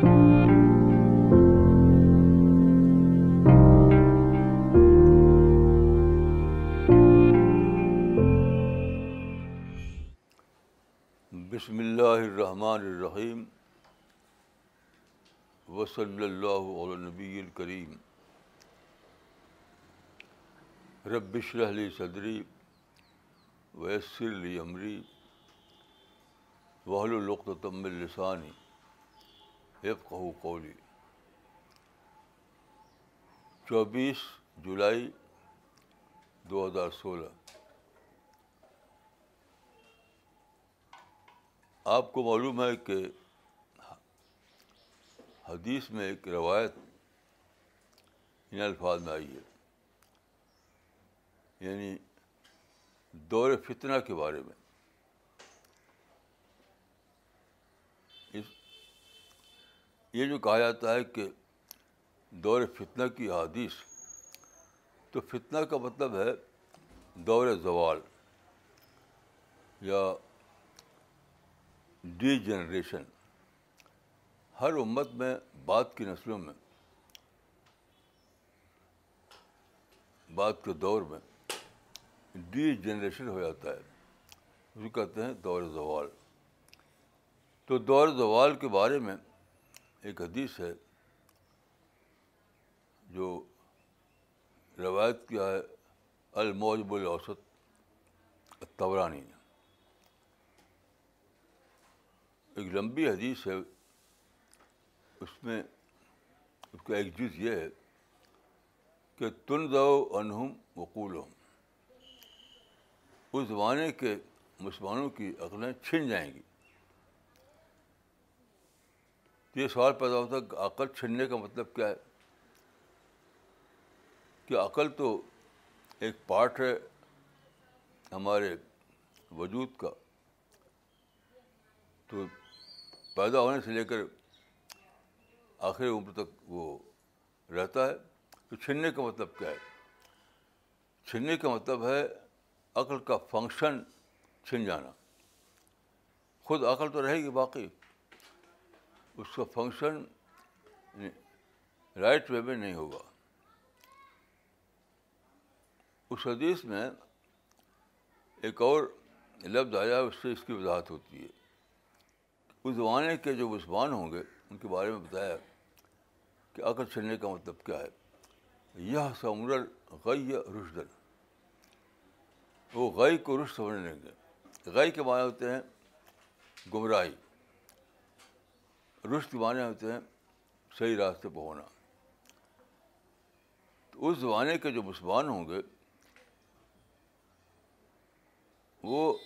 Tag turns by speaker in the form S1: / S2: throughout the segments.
S1: بسم اللہ الرحمن الرحیم وصلی اللہ علی نبی الکریم رب اشرح لی صدری ویسر لی امری وحل العقدۃ من لسانی یفقہوا قولی۔ چوبیس جولائی دو ہزار سولہ۔ آپ کو معلوم ہے کہ حدیث میں ایک روایت ان الفاظ میں آئی ہے یعنی دور فتنہ کے بارے میں۔ یہ جو کہا جاتا ہے کہ دور فتنہ کی حدیث، تو فتنہ کا مطلب ہے دور زوال یا ڈی جنریشن ہر امت میں بعد کی نسلوں میں، بعد کے دور میں ڈی جنریشن ہو جاتا ہے۔ اسے کہتے ہیں دور زوال۔ تو دور زوال کے بارے میں ایک حدیث ہے جو روایت کیا ہے الموجب الاوسط تورانی نے ایک لمبی حدیث ہے، اس میں اس کا ایک جز یہ ہے کہ تن دو انہم وقول اس زمانے کے مسلمانوں کی عقلیں چھن جائیں گی۔ تو یہ سوال پیدا ہوتا ہے کہ عقل چھننے کا مطلب کیا ہے؟ کہ عقل تو ایک پارٹ ہے ہمارے وجود کا، تو پیدا ہونے سے لے کر آخری عمر تک وہ رہتا ہے۔ تو چھننے کا مطلب کیا ہے؟ چھننے کا مطلب ہے عقل کا فنکشن چھن جانا۔ خود عقل تو رہے گی باقی۔ اس کا فنکشن رائٹ وے میں نہیں ہوگا۔ اس حدیث میں ایک اور لفظ آیا، اس سے اس کی وضاحت ہوتی ہے۔ اس زمانے کے جو مسلمان ہوں گے، ان کے بارے میں بتایا کہ عقل چلنے کا مطلب کیا ہے۔ یہ سمر غی رشدن وہ غی کو رشت سمجھ لیں گے غی کے معنی ہوتے ہیں گمراہی۔ رشت کے معنی ہوتے ہیں، صحیح راستے پہ ہونا۔ تو اس زمانے کے جو مسلمان ہوں گے، وہ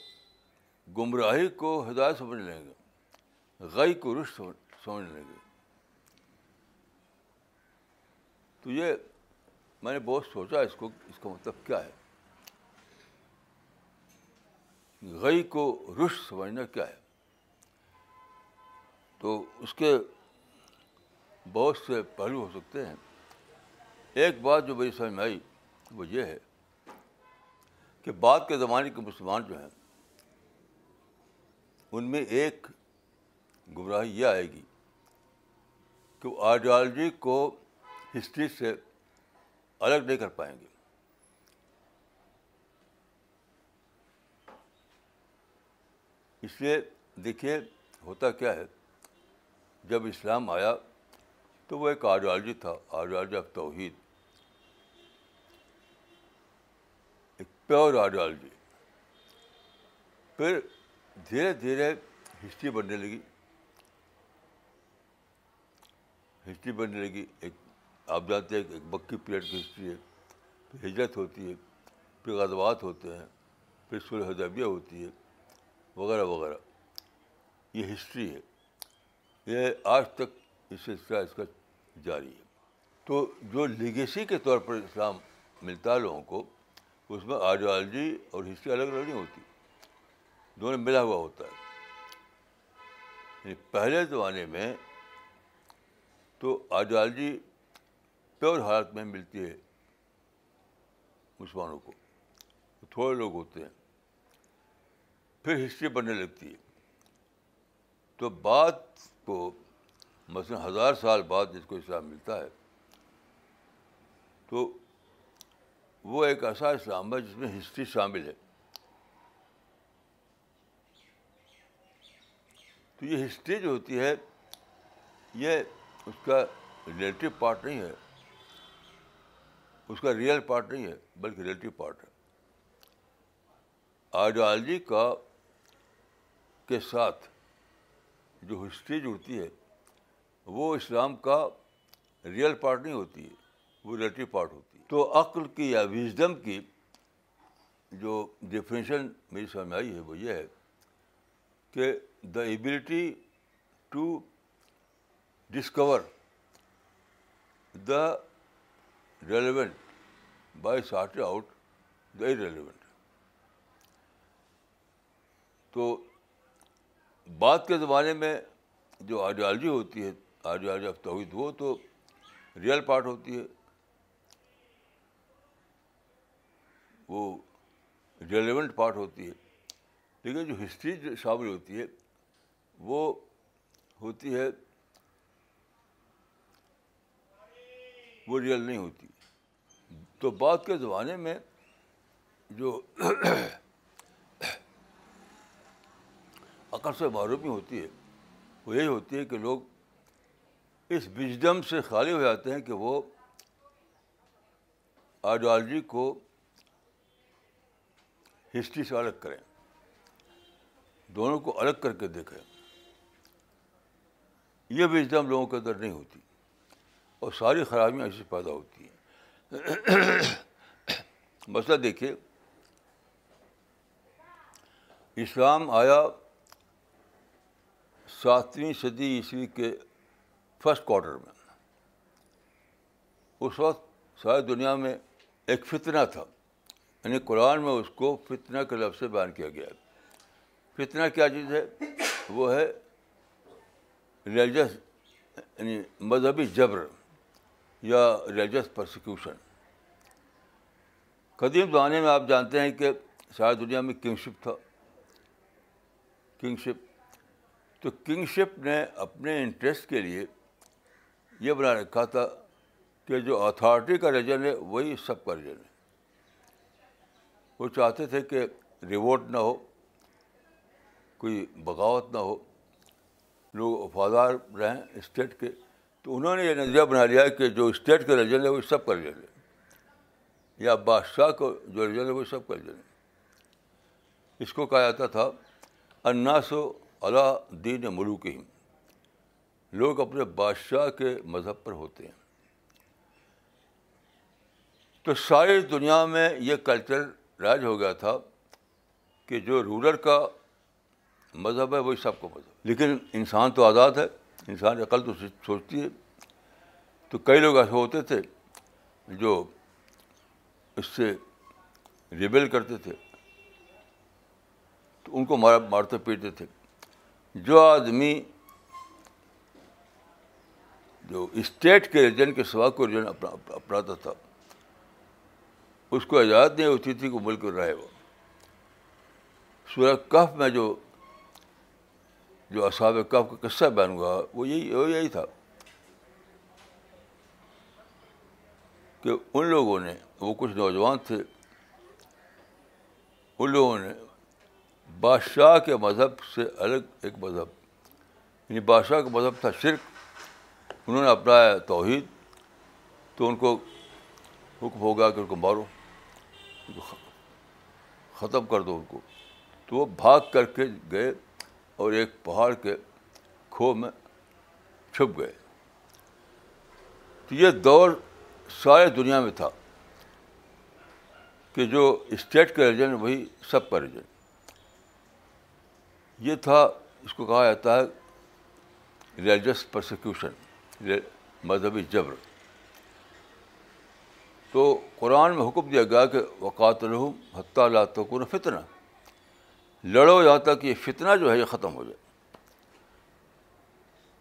S1: گمراہی کو ہدایت سمجھ لیں گے، غی کو رشت سمجھ لیں گے۔ تو یہ میں نے بہت سوچا اس کو، اس کا مطلب کیا ہے؟ غی کو رشت سمجھنا کیا ہے؟ تو اس کے بہت سے پہلو ہو سکتے ہیں۔ ایک بات جو میری سمجھ میں آئی وہ یہ ہے کہ بعد کے زمانے کے مسلمان جو ہیں، ان میں ایک گمراہی یہ آئے گی کہ وہ آئیڈیالوجی کو ہسٹری سے الگ نہیں کر پائیں گے۔ اس لیے دیکھیے ہوتا کیا ہے جب اسلام آیا تو وہ ایک آئیڈیالوجی تھا آئیڈیالوجی آف توحید۔ ایک پیور آئیڈیالوجی پھر دھیرے دھیرے ہسٹری بننے لگی۔ ہسٹری بننے لگی۔ ایک آپ جانتے ہیں ایک بکی پیریڈ کی ہسٹری ہے۔ پھر ہجرت ہوتی ہے، پھر غزوات ہوتے ہیں، پھر سلح حدیبیہ ہوتی ہے، وغیرہ وغیرہ۔ یہ ہسٹری ہے۔ یہ آج تک اس سلسلہ اس کا جاری ہے۔ تو جو لیگیسی کے طور پر اسلام ملتا ہے لوگوں کو، اس میں آئیڈیالوجی اور ہسٹری الگ الگ نہیں ہوتی۔ دونوں ملا ہوا ہوتا ہے۔ یعنی پہلے زمانے میں تو آئیڈیالوجی پیور حالت میں ملتی ہے مسلمانوں کو۔ تھوڑے لوگ ہوتے ہیں۔ پھر ہسٹری بننے لگتی ہے۔ تو بات کو مثلاً ہزار سال بعد جس کو اسلام ملتا ہے، تو وہ ایک ایسا اسلام ہے جس میں ہسٹری شامل ہے۔ تو یہ ہسٹری جو ہوتی ہے، یہ اس کا ریلیٹیو پارٹ نہیں ہے، اس کا ریئل پارٹ نہیں ہے، بلکہ ریلیٹیو پارٹ ہے۔ آئیڈیالوجی کا کے ساتھ جو ہسٹری جڑتی ہے، وہ اسلام کا ریئل پارٹ نہیں ہوتی ہے، وہ ریلیٹیو پارٹ ہوتی ہے۔ تو عقل کی یا وزڈم کی جو ڈیفینیشن میری سمجھ میں آئی ہے، وہ یہ ہے کہ the ability to discover the relevant by sort out the relevant تو بعد کے زمانے میں جو آئیڈیالوجی ہوتی ہے آئیڈیالوجی آف توحید، وہ تو ریئل پارٹ ہوتی ہے۔ وہ ریلیونٹ پارٹ ہوتی ہے۔ لیکن جو ہسٹری جو شامل ہوتی ہے، وہ ہوتی ہے، وہ ریئل نہیں ہوتی۔ تو بعد کے زمانے میں جو عقل سے معرومی ہوتی ہے۔ وہ یہی ہوتی ہے کہ لوگ اس وزڈم سے خالی ہو جاتے ہیں کہ وہ آئیڈیالوجی کو ہسٹری سے الگ کریں۔ دونوں کو الگ کر کے دیکھیں۔ یہ وزڈم لوگوں کے اندر نہیں ہوتی۔ اور ساری خرابیاں ایسی پیدا ہوتی ہیں۔ مسئلہ دیکھیے۔ اسلام آیا ساتویں صدی عیسوی کے فرسٹ کوارٹر میں۔ اس وقت ساری دنیا میں ایک فتنہ تھا۔ یعنی قرآن میں اس کو فتنہ کے لفظ سے بیان کیا گیا۔ ہے فتنہ کیا چیز ہے؟ وہ ہے ریلیجس یعنی مذہبی جبر یا ریلیجس پرسیکیوشن قدیم زمانے میں آپ جانتے ہیں کہ ساری دنیا میں کنگشپ تھا۔ کنگشپ تو کنگشپ نے اپنے انٹرسٹ کے لیے یہ بنا رکھا تھا کہ جو اتھارٹی کا ریجن ہے وہی سب کا ریجن ہے۔ وہ چاہتے تھے کہ ریووٹ نہ ہو، کوئی بغاوت نہ ہو، لوگ وفادار رہیں اسٹیٹ کے۔ تو انہوں نے یہ نظریہ بنا لیا کہ جو اسٹیٹ کا ریجن ہے وہ سب کا ریجن ہے۔ یا بادشاہ کو جو ریجن ہے وہ سب کا ریجن ہے۔ اس کو کہا جاتا تھا اناس و اللہ دین ملوک ہی لوگ اپنے بادشاہ کے مذہب پر ہوتے ہیں۔ تو ساری دنیا میں یہ کلچر رائج ہو گیا تھا کہ جو رولر کا مذہب ہے، وہی سب کو مذہب لیکن انسان تو آزاد ہے، انسان عقل تو سوچتی ہے۔ تو کئی لوگ ایسے ہوتے تھے جو اس سے ریبیل کرتے تھے۔ تو ان کو مار، مارتے پیٹتے تھے۔ جو آدمی جو اسٹیٹ کے ریجن کے سوا کو ریجن اپناتا تھا، اس کو اجازت نہیں ہوتی تھی کہ ملک رہے وہ۔ سورہ کف میں جو جو اصحاب کف کا قصہ بیان ہوا، وہ یہی وہ یہی تھا کہ ان لوگوں نے، وہ کچھ نوجوان تھے، ان لوگوں نے بادشاہ کے مذہب سے الگ ایک مذہب یعنی بادشاہ کا مذہب تھا شرک، انہوں نے اپنایا توحید، تو ان کو حکم ہو گیا کہ ان کو مارو ختم کر دو ان کو۔ تو وہ بھاگ کر کے گئے اور ایک پہاڑ کے کھو میں چھپ گئے۔ تو یہ دور سارے دنیا میں تھا کہ جو اسٹیٹ کا ریجن وہی سب کا ریجن یہ تھا، اس کو کہا جاتا ہے ریلیجس پرسیکیوشن مذہبی جبر۔ تو قرآن میں حکم دیا گیا کہ وقات الحم حتیٰ اللہ تکن فتنہ لڑو یہاں تک یہ فتنہ جو ہے، یہ ختم ہو جائے۔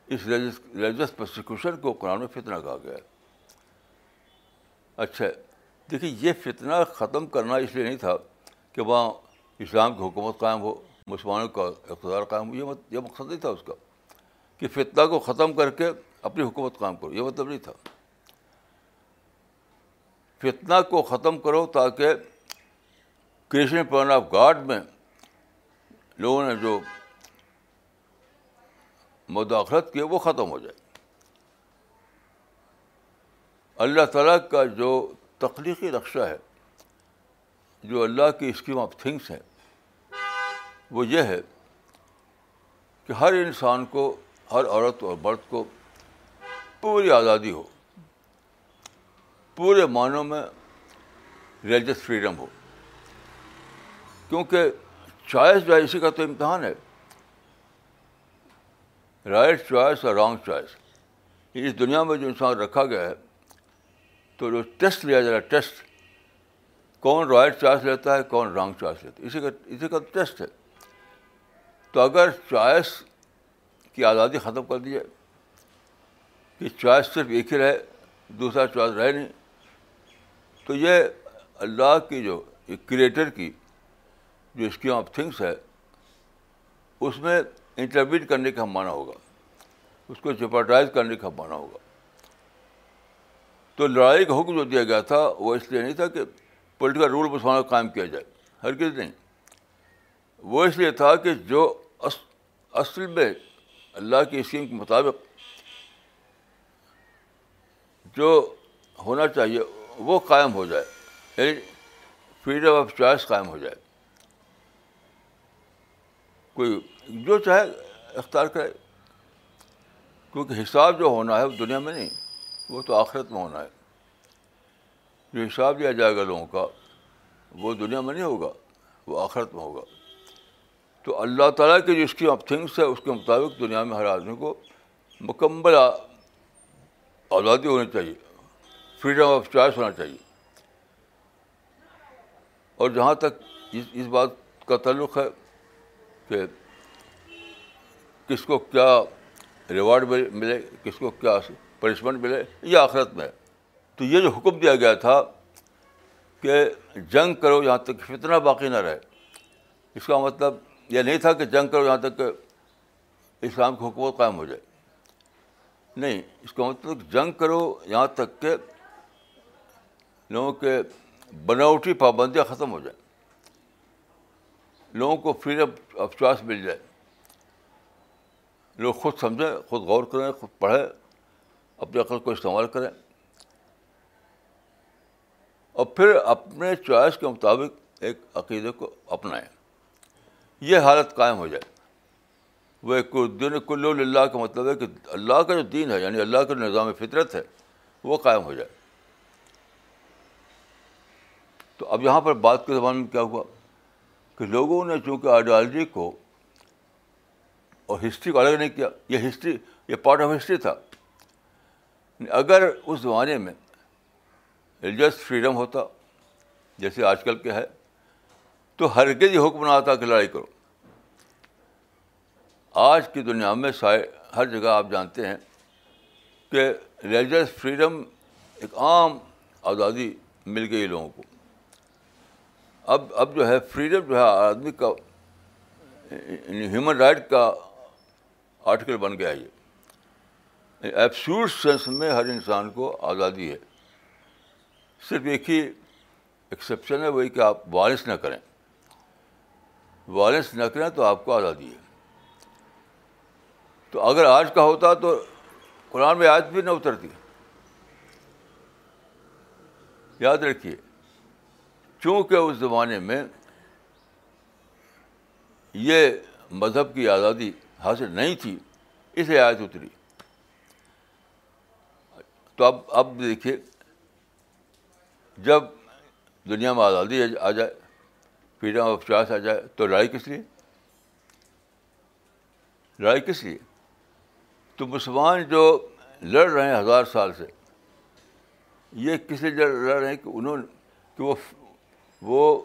S1: اس ریلیجس پرسیکیوشن کو قرآن میں فتنہ کہا گیا ہے۔ اچھا دیکھیے، یہ فتنہ ختم کرنا اس لیے نہیں تھا کہ وہاں اسلام کی حکومت قائم ہو۔ مسلمانوں کا اقتدار قائم ہو، یہ مقصد نہیں تھا اس کا کہ فتنہ کو ختم کر کے اپنی حکومت کام کرو، یہ مطلب نہیں تھا۔ فتنہ کو ختم کرو تاکہ کرشن پلان آف گاڈ میں لوگوں نے جو مداخلت کی وہ ختم ہو جائے۔ اللہ تعالیٰ کا جو تخلیقی نقشہ ہے، جو اللہ کی اسکیم آف تھنگس ہے وہ یہ ہے کہ ہر انسان کو، ہر عورت اور مرد کو پوری آزادی ہو، پورے معنوں میں ریلیجس فریڈم ہو۔ کیونکہ چوائس جو ہے، اسی کا تو امتحان ہے۔ رائٹ چوائس اور رانگ چوائس اس دنیا میں جو انسان رکھا گیا ہے، تو جو ٹیسٹ لیا جائے ٹیسٹ کون رائٹ چوائس لیتا ہے، کون رانگ چوائس لیتا ہے۔ اسی کا اسی کا ٹیسٹ ہے۔ تو اگر چوائس کی آزادی ختم کر دی جائے، کہ چوائس صرف ایک ہی رہے، دوسرا چوائس رہے نہیں، تو یہ اللہ کی جو کریٹر کی جو اسکیم آف تھنگس ہے، اس میں انٹرویٹ کرنے کا مانا ہوگا، اس کو چپاٹائز کرنے کا مانا ہوگا۔ تو لڑائی کا حکم جو دیا گیا تھا، وہ اس لیے نہیں تھا کہ پولیٹیکل رول مسلمانوں کو قائم کیا جائے ہر کسی نہیں۔ وہ اس لیے تھا کہ جو اصل میں اللہ کی اسکیم کے مطابق جو ہونا چاہیے وہ قائم ہو جائے یعنی فریڈم آف چوائس قائم ہو جائے۔ کوئی جو چاہے اختیار کرے، کیونکہ حساب جو ہونا ہے وہ دنیا میں نہیں، وہ تو آخرت میں ہونا ہے۔ جو حساب دیا جائے گا لوگوں کا، وہ دنیا میں نہیں ہوگا، وہ آخرت میں ہوگا۔ تو اللہ تعالیٰ کی جو اسکیم آف تھنگس ہے، اس کے مطابق دنیا میں ہر آدمی کو مکمل آزادی ہونی چاہیے فریڈم آف چوائس ہونا چاہیے۔ اور جہاں تک اس اس بات کا تعلق ہے کہ کس کو کیا ریوارڈ ملے کس کو کیا پنشمنٹ ملے، یہ آخرت میں۔ تو یہ جو حکم دیا گیا تھا کہ جنگ کرو یہاں تک فتنہ باقی نہ رہے۔ اس کا مطلب یہ نہیں تھا کہ جنگ کرو یہاں تک کہ اسلام کی حکومت قائم ہو جائے۔ نہیں، اس کا مطلب جنگ کرو یہاں تک کہ لوگوں کے بناوٹی پابندیاں ختم ہو جائیں۔ لوگوں کو فریڈم آف چوائس مل جائے۔ لوگ خود سمجھیں، خود غور کریں، خود پڑھیں اپنے عقل کو استعمال کریں۔ اور پھر اپنے چوائس کے مطابق ایک عقیدے کو اپنائیں۔ یہ حالت قائم ہو جائے۔ وہ ایک دن کل اللہ کا مطلب ہے کہ اللہ کا جو دین ہے یعنی اللہ کا نظام فطرت ہے، وہ قائم ہو جائے۔ تو اب یہاں پر بات کے زبان میں کیا ہوا؟ کہ لوگوں نے چونکہ آئیڈیالوجی کو اور ہسٹری کو الگ نہیں کیا، یہ ہسٹری، یہ پارٹ آف ہسٹری تھا۔ یعنی اگر اس زمانے میں ریلیجس فریڈم ہوتا، جیسے آج کل کے ہے، تو ہرگز یہ حکم نہ آتا کہ لڑائی کرو۔ آج کی دنیا میں ہر جگہ آپ جانتے ہیں کہ ریلیجس فریڈم ایک عام آزادی مل گئی لوگوں کو۔ اب اب جو ہے فریڈم جو ہے، آدمی کا یعنی ہیومن رائٹ کا آرٹیکل بن گیا یہ۔ یعنی ایپسوٹ سینس میں ہر انسان کو آزادی ہے۔ صرف ایک ہی ایکسیپشن ہے، وہی کہ آپ وارث نہ کریں۔ وائلنس نہ کریں تو آپ کو آزادی ہے۔ تو اگر آج کا ہوتا تو قرآن میں آج بھی نہ اترتی۔ یاد رکھیے، چونکہ اس زمانے میں یہ مذہب کی آزادی حاصل نہیں تھی اس لیے آیت اتری۔ تو اب اب دیکھیے، جب دنیا میں آزادی آ جائے فریڈم آف چوائس آ جائے، تو لڑائی کس لیے؟ لڑائی کس لیے؟ تو مسلمان جو لڑ رہے ہیں ہزار سال سے، یہ کس لیے لڑ رہے ہیں کہ انہوں نے کہ وہ وہ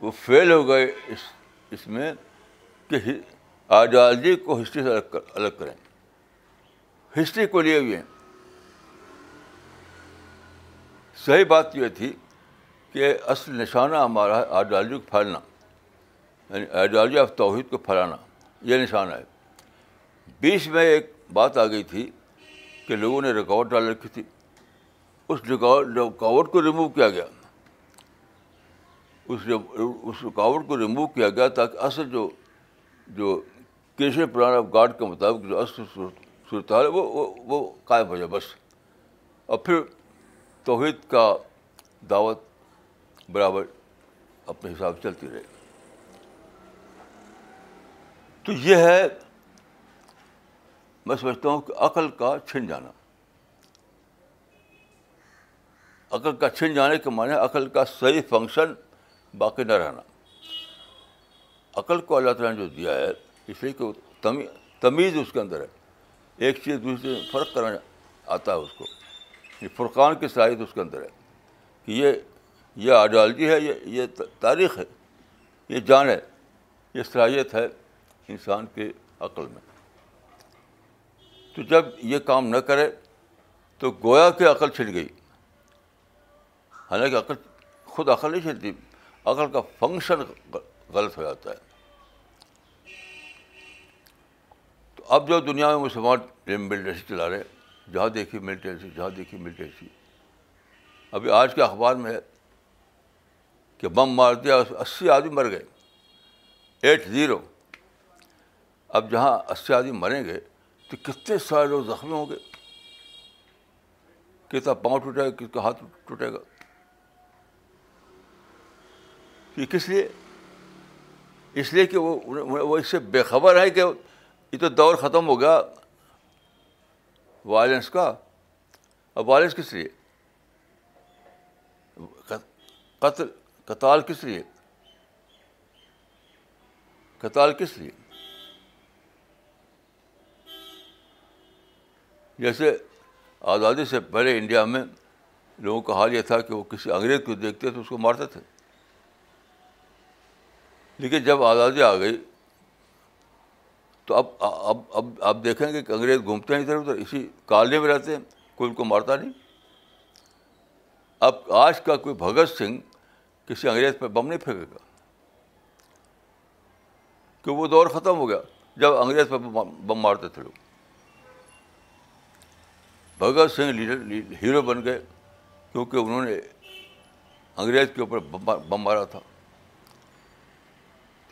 S1: وہ فیل ہو گئے اس اس میں کہ آئیڈیالوجی کو ہسٹری سے الگ کر الگ کریں۔ ہسٹری کو لیے ہوئے ہیں۔ صحیح بات یہ تھی کہ اصل نشانہ ہمارا ہے آئیڈیالوجی کو پھیلنا یعنی آئیڈیالوجی آف توحید کو پھیلانا، یہ نشانہ ہے۔ بیچ میں ایک بات آ گئی تھی کہ لوگوں نے رکاوٹ ڈال رکھی تھی۔ اس رکاوٹ کو ریموو کیا گیا، اس اس رکاوٹ کو ریموو کیا گیا تاکہ اصل جو جو کیشن پلان آف گاڈ کے مطابق جو اصل صورتحال ہے وہ وہ قائم ہو جائے بس۔ اور پھر توحید کا دعوت برابر اپنے حساب سے چلتی رہے۔ تو یہ ہے میں سمجھتا ہوں کہ عقل کا چھن جانا۔ عقل کا چھن جانے کے معنی عقل کا صحیح فنکشن باقی نہ رہنا۔ عقل کو اللہ تعالیٰ نے جو دیا ہے، اس لیے کہ تمیز اس کے اندر ہے۔ ایک چیز دوسرے سے فرق کرنا آتا ہے اس کو۔ یہ فرقان کی صلاحیت اس کے اندر ہے کہ یہ یہ آئیڈیالوجی ہے، یہ یہ تاریخ ہے، یہ جان ہے، یہ صلاحیت ہے انسان کے عقل میں۔ تو جب یہ کام نہ کرے تو گویا کہ عقل چھٹ گئی۔ حالانکہ عقل خود عقل نہیں چھلتی عقل کا فنکشن غلط ہو جاتا ہے۔ تو اب جو دنیا میں مسلمان ملٹریسی چلا رہے، جہاں دیکھی ملٹریسی جہاں دیکھی ملٹریسی ابھی آج کے اخبار میں ہے کہ بم مار دیا، اسی آدمی مر گئے۔ Eight zero. اب جہاں اسی آدمی مریں گے تو کتنے سارے لوگ زخمی ہوں گے؟ کس پاؤں ٹوٹے گا کس کا ہاتھ ٹوٹے گا؟ یہ کس لیے؟ اس لیے کہ وہ وہ اس سے بے خبر ہے کہ یہ تو دور ختم ہو گیا وائلنس کا۔ اب وائلنس کس لیے؟ قتل قتال کس لیے؟ قتال کس لیے؟ جیسے آزادی سے پہلے انڈیا میں لوگوں کا حال یہ تھا کہ وہ کسی انگریز کو دیکھتے تو اس کو مارتے تھے۔ لیکن جب آزادی آ گئی تو اب اب اب، آپ دیکھیں گے کہ انگریز گھومتے ہیں ادھر ادھر، اسی کالنے میں رہتے ہیں، کوئی ان کو مارتا نہیں۔ اب آج کا کوئی بھگت سنگھ کسی انگریز پہ بم نہیں پھینکے گا۔ کہ وہ دور ختم ہو گیا جب انگریز پہ بم مارتے تھے لوگ۔ بھگت سنگھ لیڈر ہیرو بن گئے کیونکہ انہوں نے انگریز کے اوپر بم مارا تھا۔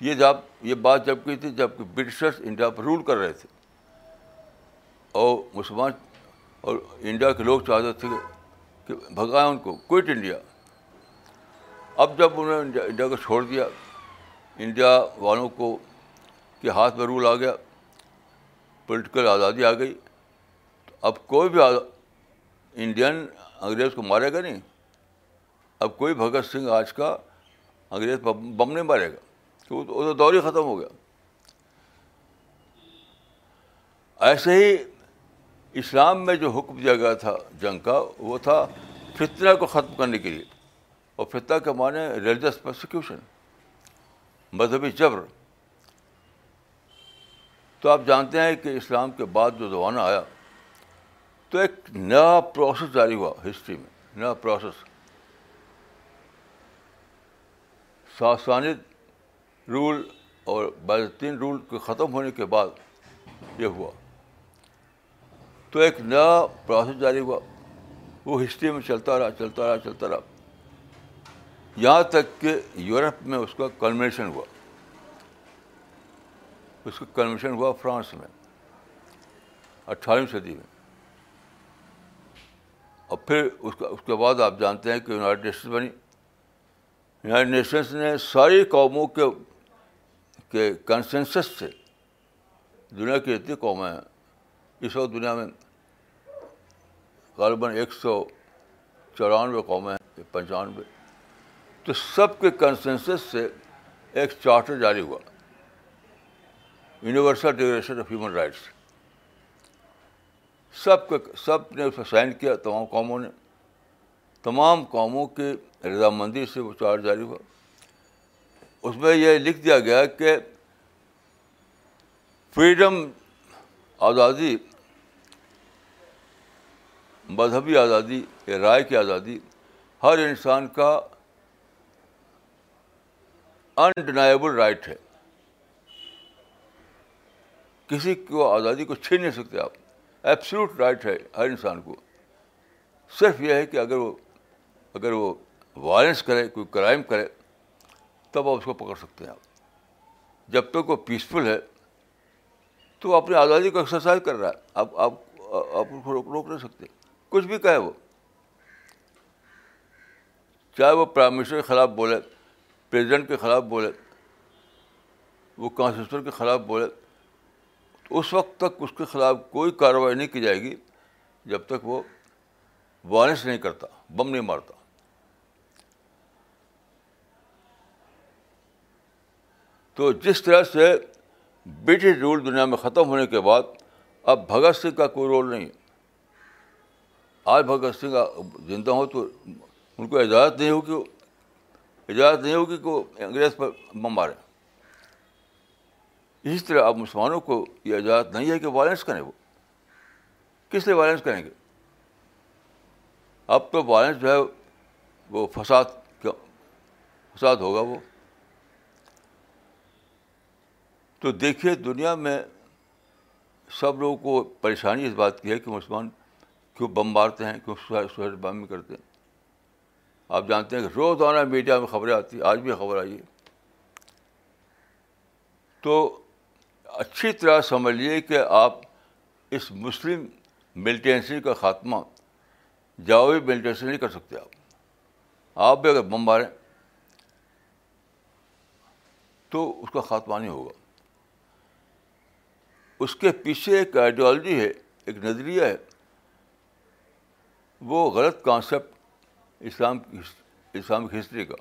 S1: یہ جب یہ بات جب کی تھی جبکہ برٹشرس انڈیا پر رول کر رہے تھے۔ اور مسلمان اور انڈیا کے لوگ چاہتے تھے کہ بھگائیں ان کو، کوئٹ انڈیا۔ اب جب انہوں نے انڈیا کو چھوڑ دیا، انڈیا والوں کو کے ہاتھ میں رول آ گیا، پولیٹیکل آزادی آ گئی۔ اب کوئی بھی انڈین انگریز کو مارے گا نہیں۔ اب کوئی بھگت سنگھ آج کا انگریز بم نہیں مارے گا۔ وہ تو دور ہی ختم ہو گیا۔ ایسے ہی اسلام میں جو حکم دیا گیا تھا جنگ کا، وہ تھا فتنہ کو ختم کرنے کے لیے۔ اور فتنہ کے معنی ریلیجس پرسیکیوشن مذہبی جبر۔ تو آپ جانتے ہیں کہ اسلام کے بعد جو زمانہ آیا تو ایک نیا پروسیس جاری ہوا ہسٹری میں، نیا پروسیس ساساند رول اور بازتین رول کے ختم ہونے کے بعد یہ ہوا۔ تو ایک نیا پروسیس جاری ہوا۔ وہ ہسٹری میں چلتا رہا چلتا رہا چلتا رہا۔ یہاں تک کہ یورپ میں اس کا کنوینشن ہوا۔ اس کا کنوینشن ہوا فرانس میں، اٹھارہویں صدی میں۔ اور پھر اس کا اس کے بعد آپ جانتے ہیں کہ یونائٹڈ نیشنز بنی۔ یونائٹڈ نیشنز نے ساری قوموں کے کہ کنسنسس سے دنیا کی اتنی قومیں ہیں۔ اس وقت دنیا میں غالباً ایک سو چورانوے قومیں ہیں پنچانوے۔ تو سب کے کنسنسس سے ایک چارٹر جاری ہوا۔ Universal declaration of human rights سب کے سب نے اس پہ سائن کیا، تمام قوموں نے۔ تمام قوموں کی رضامندی سے وہ چارٹ جاری ہوا۔ اس میں یہ لکھ دیا گیا کہ فریڈم آزادی، مذہبی آزادی، یا رائے کی آزادی، ہر انسان کا انڈینائبل رائٹ ہے۔ کسی کو آزادی کو چھین نہیں سکتے آپ۔ ایپسلوٹ رائٹ ہے ہر انسان کو۔ صرف یہ ہے کہ اگر وہ اگر وہ وائلنس کرے، کوئی کرائم کرے، تب آپ اس کو پکڑ سکتے ہیں آپ۔ جب تک وہ پیسفل ہے، تو اپنی آزادی کو ایکسرسائز کر رہا ہے۔ آپ آپ آپ اس کو روک روک نہیں سکتے۔ کچھ بھی کہے وہ۔ چاہے وہ پرائم منسٹر کے خلاف بولے پریزیڈنٹ کے خلاف بولے، وہ کانسٹیٹیوشن کے خلاف بولے تو اس وقت تک اس کے خلاف کوئی کارروائی نہیں کی جائے گی جب تک وہ وائلنس نہیں کرتا، بم نہیں مارتا۔ تو جس طرح سے برٹش رول دنیا میں ختم ہونے کے بعد اب بھگت سنگھ کا کوئی رول نہیں۔ آج بھگت سنگھ زندہ ہو تو ان کو اجازت نہیں ہوگی، اجازت نہیں ہوگی کہ وہ انگریز پر بم مارے اسی طرح اب مسلمانوں کو یہ اجازت نہیں ہے کہ وائلنس کریں وہ۔ کس لیے وائلنس کریں گے؟ اب تو وائلنس جو ہے وہ فساد فساد ہوگا وہ۔ تو دیکھیے دنیا میں سب لوگوں کو پریشانی اس بات کی ہے کہ مسلمان کیوں بم مارتے ہیں، کیوں سوائڈ بم کرتے ہیں۔ آپ جانتے ہیں کہ روزانہ میڈیا میں خبریں آتی ہیں، آج بھی خبر آئی ہے۔ تو اچھی طرح سمجھ لیے کہ آپ اس مسلم ملٹینسی کا خاتمہ جاوی ملٹینسی نہیں کر سکتے آپ۔ آپ بھی اگر بم ماریں تو اس کا خاتمہ نہیں ہوگا۔ اس کے پیچھے ایک آئیڈیالوجی ہے، ایک نظریہ ہے۔ وہ غلط کانسیپٹ اسلام کی اسلامک ہسٹری کا۔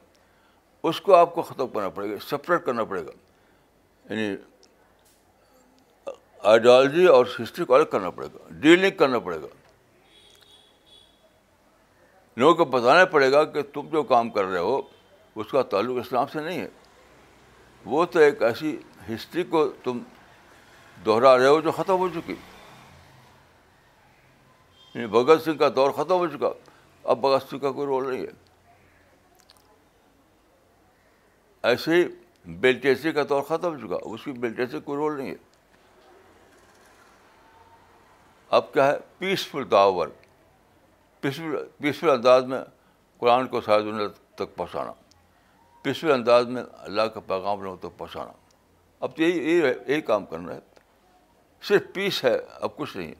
S1: اس کو آپ کو ختم کرنا پڑے گا، سپریٹ کرنا پڑے گا۔ یعنی آئیڈیالوجی اور ہسٹری کو الگ کرنا پڑے گا، ڈیلنگ کرنا پڑے گا۔ لوگوں کو بتانا پڑے گا کہ تم جو کام کر رہے ہو، اس کا تعلق اسلام سے نہیں ہے۔ وہ تو ایک ایسی ہسٹری کو تم دوہرا رہے ہو جو ختم ہو چکی۔ یعنی بھگت سنگھ کا دور ختم ہو چکا۔ اب بھگت سنگھ کا کوئی رول نہیں ہے۔ ایسے ہی بیلٹیسی کا دور ختم ہو چکا۔ اس کی بیلٹیسی کوئی رول نہیں ہے۔ اب کیا ہے؟ پیسفل داو ورک پیسفل پیسفل انداز میں قرآن کو شاید دنیا تک پہنچانا پیسفل انداز میں اللہ کا پیغام لوگوں تک پہنچانا۔ اب تو یہی یہی کام کرنا ہے۔ صرف پیس ہے، اب کچھ نہیں۔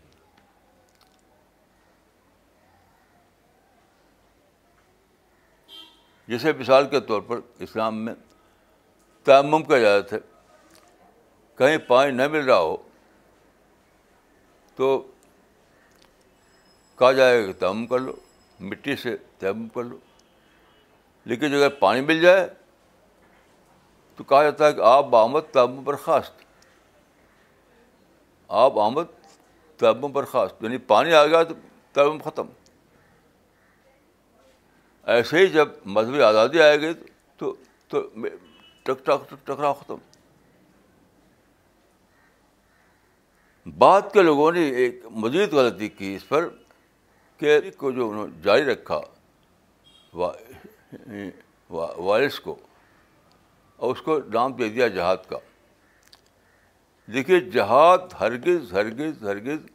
S1: جیسے مثال کے طور پر اسلام میں تعمم کا اجازت ہے۔ کہیں پانی نہ مل رہا ہو تو کہا جائے گا کہ تعمم کر لو، مٹی سے تعمم کر لو۔ لیکن اگر پانی مل جائے تو کہا جاتا ہے کہ آپ بآمد تعمم برخاست۔ آپ آمد تیمم برخاست یعنی پانی آ گیا تو تیمم ختم۔ ایسے ہی جب مذہبی آزادی آئے گی تو ٹکراؤ ختم۔ بعد کے لوگوں نے ایک مزید غلطی کی اس پر۔ کہ کو جو انہوں نے جاری رکھا وائرس کو، اور اس کو نام دے دیا جہاد کا۔ دیکھیے، جہاد ہرگز ہرگز ہرگز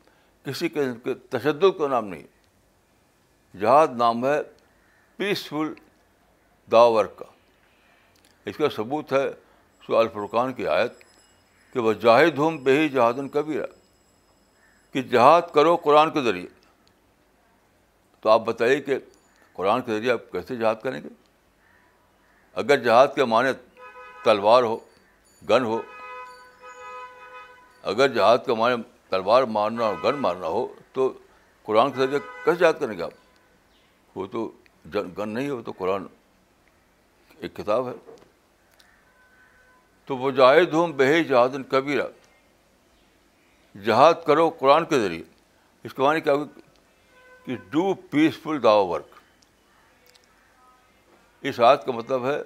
S1: کسی قسم کے تشدد کا نام نہیں۔ جہاد نام ہے پیسفل ورک کا۔ اس کا ثبوت ہے سو الفرقان کی آیت کہ وہ جاہد ہوں بے ہی جہادن کبھی رہا کہ جہاد کرو قرآن کے ذریعے۔ تو آپ بتائیے کہ قرآن کے ذریعے آپ کیسے جہاد کریں گے؟ اگر جہاد کے معنی تلوار ہو، گن ہو، اگر جہاد کا معنی تلوار مارنا اور گن مارنا ہو، تو قرآن کے ذریعے کیسے یاد کریں گے آپ؟ وہ تو گن نہیں ہو تو قرآن ایک کتاب ہے۔ تو وہ جاہد ہوں بے جہاد کبیرہ۔ جہاد کرو قرآن کے ذریعے۔ اس کے معنی کیا کہ ڈو پیسفل داو ورک اس آیت کا مطلب ہے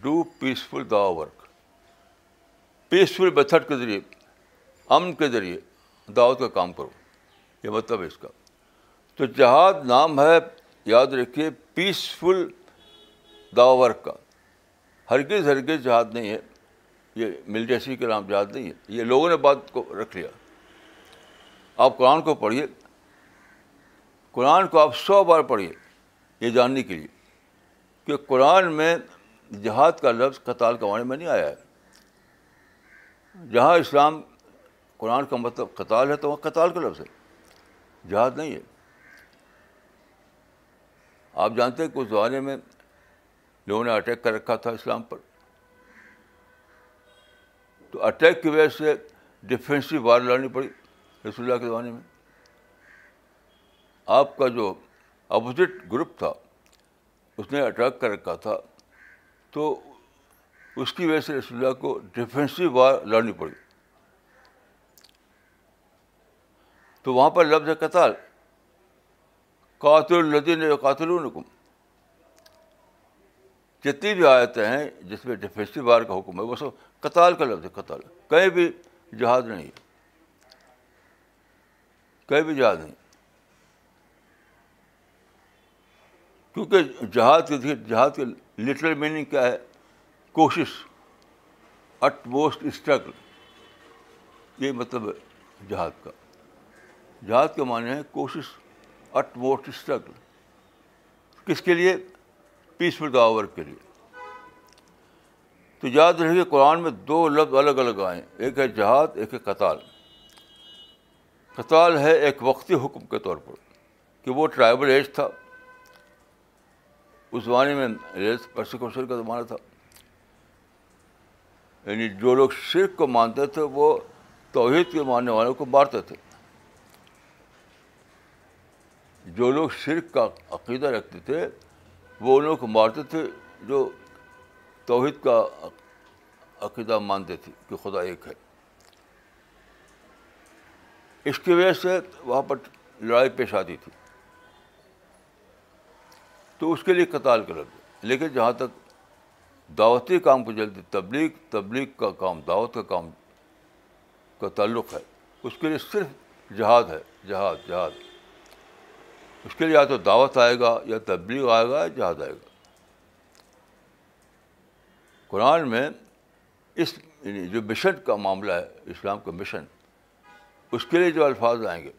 S1: ڈو پیسفل داو ورک پیسفل میتھڈ کے ذریعے، امن کے ذریعے دعوت کا کام کرو. یہ مطلب ہے اس کا. تو جہاد نام ہے، یاد رکھیے پیسفل ورک کا. ہرگز ہرگز جہاد نہیں ہے. یہ ملٹیسی کے نام جہاد نہیں ہے. یہ لوگوں نے بات کو رکھ لیا. آپ قرآن کو پڑھیے قرآن کو آپ سو بار پڑھیے، یہ جاننے کے لیے کہ قرآن میں جہاد کا لفظ قتال کا معنی میں نہیں آیا ہے۔ جہاں اسلام قرآن کا مطلب قتال ہے تو وہاں قتال کا لفظ ہے، جہاد نہیں ہے۔ آپ جانتے ہیں کہ اس زمانے میں لوگوں نے اٹیک کر رکھا تھا اسلام پر۔ تو اٹیک کی وجہ سے ڈیفینسو وار لڑنی پڑی رسول اللہ کے زمانے میں۔ آپ کا جو اپوزٹ گروپ تھا، اس نے اٹیک کر رکھا تھا، تو اس کی وجہ سے رسول اللہ کو ڈیفینسو وار لڑنی پڑی۔ تو وہاں پر لفظ قتال۔ قاتل الدین قاتل الکم جتنی بھی آیتیں ہیں جس میں ڈیفینسو وار کا حکم ہے، وہ سب قتال کا لفظ ہے، قتال۔ کہیں بھی جہاد نہیں۔ ہے کہیں بھی جہاد نہیں۔ کیونکہ جہاد کے جہاد کے لٹرل میننگ کیا ہے؟ کوشش اٹ موسٹ اسٹرگل یہ مطلب ہے جہاد کا۔ جہاد کے معنی ہے کوشش اٹ موسٹ اسٹرگل کس کے لیے؟ پیسفل دا ورک کے لیے۔ تو یاد رہے قرآن میں دو لفظ الگ الگ آئے ایک ہے جہاد، ایک ہے قتال۔ قتال ہے ایک وقتی حکم کے طور پر کہ وہ ٹرائبل ایج تھا۔ اس زمانے میں ریس پرسیکوشن کا زمانہ تھا۔ یعنی جو لوگ شرک کو مانتے تھے، وہ توحید کے ماننے والوں کو مارتے تھے۔ جو لوگ شرک کا عقیدہ رکھتے تھے، وہ ان لوگوں کو مارتے تھے جو توحید کا عقیدہ مانتے تھے کہ خدا ایک ہے۔ اس کی وجہ سے وہاں پر لڑائی پیش آتی تھی۔ تو اس کے لیے قتال کر لگے لیکن جہاں تک دعوتی کام کو جلدی، تبلیغ تبلیغ کا کام، دعوت کا کام کا تعلق ہے، اس کے لیے صرف جہاد ہے۔ جہاد جہاد۔ اس کے لیے یا تو دعوت آئے گا یا تبلیغ آئے گا یا جہاد آئے گا۔ قرآن میں اس یعنی جو مشن کا معاملہ ہے، اسلام کا مشن، اس کے لیے جو الفاظ آئیں گے،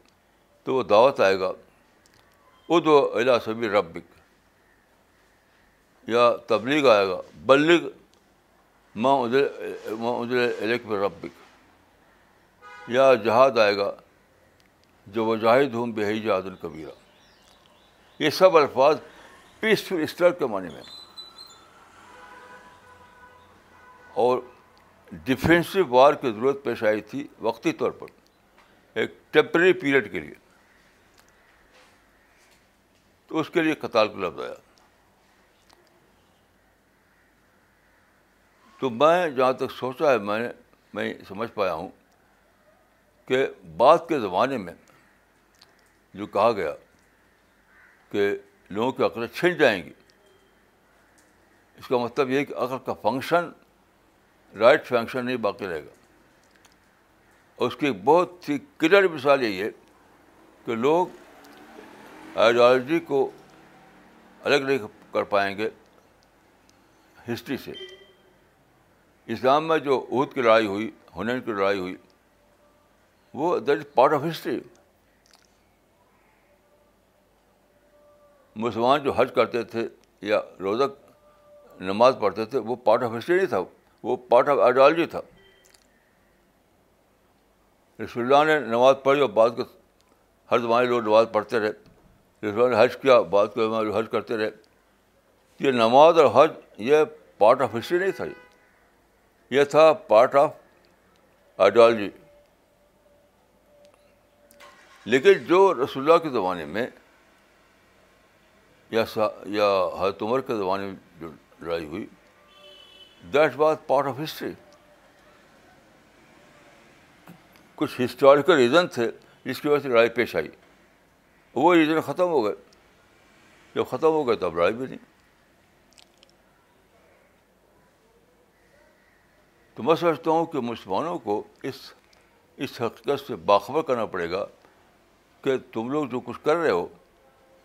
S1: تو وہ دعوت آئے گا۔ اد و الا صبی ربک۔ یا تبلیغ آئے گا، بلغ ماں ادر ماں ادر ربک۔ یا جہاد آئے گا، جو وہ جاہد ہوں بے جہاد القبیرہ یہ سب الفاظ پیسفل اسٹر کے معنی میں۔ اور ڈیفینسو وار کی ضرورت پیش آئی تھی وقتی طور پر، ایک ٹیمپرری پیریڈ کے لیے۔ تو اس کے لیے قطال کو لفظ آیا۔ تو میں جہاں تک سوچا ہے، میں نے، میں سمجھ پایا ہوں کہ بعد کے زمانے میں جو کہا گیا کہ لوگوں کی عقلیں چھن جائیں گی، اس کا مطلب یہ کہ عقل کا فنکشن رائٹ فنکشن نہیں باقی رہے گا۔ اور اس کی بہت ہی کلیئر مثال یہی ہے کہ لوگ آئیڈیالوجی کو الگ نہیں کر پائیں گے ہسٹری سے۔ اسلام میں جو عہد کی لڑائی ہوئی ہنین کی لڑائی ہوئی، وہ that is part of history مسلمان جو حج کرتے تھے یا روزہ نماز پڑھتے تھے، وہ پارٹ آف ہسٹری نہیں تھا، وہ پارٹ آف آئیڈیالوجی تھا۔ رسول اللہ نے نماز پڑھی اور بعد کو ہر زمانے لوگ نماز پڑھتے رہے۔ رسول اللہ نے حج کیا، بعد کو حج کرتے رہے۔ یہ نماز اور حج، یہ پارٹ آف ہسٹری نہیں تھا۔ یہ یہ تھا پارٹ آف آئیڈیالوجی۔ لیکن جو رسول اللہ کے زمانے میں یا یا حضرت عمر کے زمانے میں جو لڑائی ہوئی، that was part of history. کچھ ہسٹوریکل ریزن تھے جس کی وجہ سے لڑائی پیش آئی۔ وہ ریزن ختم ہو گئے۔ جب ختم ہو گئے تب لڑائی بھی نہیں۔ تو میں سمجھتا ہوں کہ مسلمانوں کو اس اس حقیقت سے باخبر کرنا پڑے گا کہ تم لوگ جو کچھ کر رہے ہو،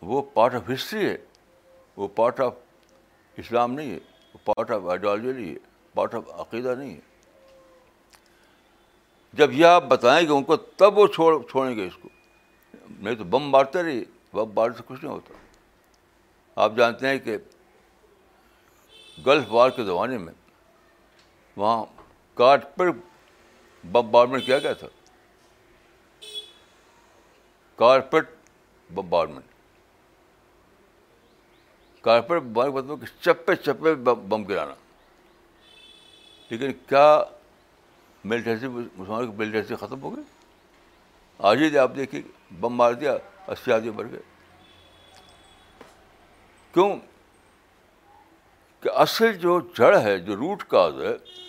S1: وہ پارٹ آف ہسٹری ہے، وہ پارٹ آف اسلام نہیں ہے، وہ پارٹ آف آئیڈیالوجی نہیں ہے پارٹ آف عقیدہ نہیں ہے۔ جب یہ آپ بتائیں گے ان کو، تب وہ چھوڑ، چھوڑیں گے اس کو۔ نہیں تو بم مارتے رہیے، بم مار سے کچھ نہیں ہوتا۔ آپ جانتے ہیں کہ گلف وار کے زمانے میں وہاں کاٹ پر بم بارمنٹ کیا گیا تھا؟ کارپیٹ بمبارمنٹ کارپیٹ مطلب کہ چپے چپے بم گرانا۔ لیکن کیا ملٹریسی مسلمانوں کی ملٹریسی ختم ہو گئی؟ آج ہی آپ دیکھیے بم مار دیا، اسی آدمی مر گئے۔ کیوں؟ کہ اصل جو جڑ ہے، جو روٹ کاز ہے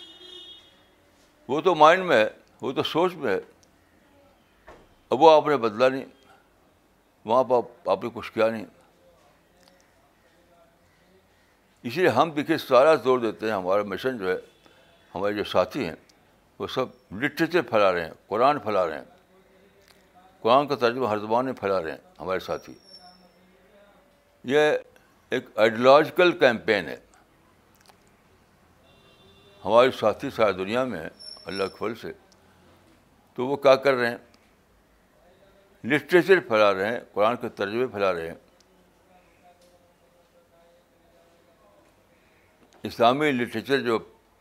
S1: وہ تو مائنڈ میں ہے، وہ تو سوچ میں ہے۔ اب وہ آپ نے بدلا نہیں، وہاں پر آپ نے کچھ کیا نہیں۔ اسی لیے ہم دیکھیے، سارا زور دیتے ہیں، ہمارا مشن جو ہے، ہمارے جو ساتھی ہیں، وہ سب لٹریچر پھیلا رہے ہیں، قرآن پھیلا رہے ہیں۔ قرآن کا ترجمہ ہر زبان میں پھیلا رہے ہیں، ہمارے ساتھی۔ یہ ایک آئیڈیولوجیکل کیمپین ہے۔ ہمارے ساتھی ساری دنیا میں ہیں۔ اللہ کے پھل سے۔ تو وہ کیا کر رہے ہیں؟ لٹریچر پھیلا رہے ہیں، قرآن کے ترجمے پھیلا رہے ہیں۔ اسلامی لٹریچر جو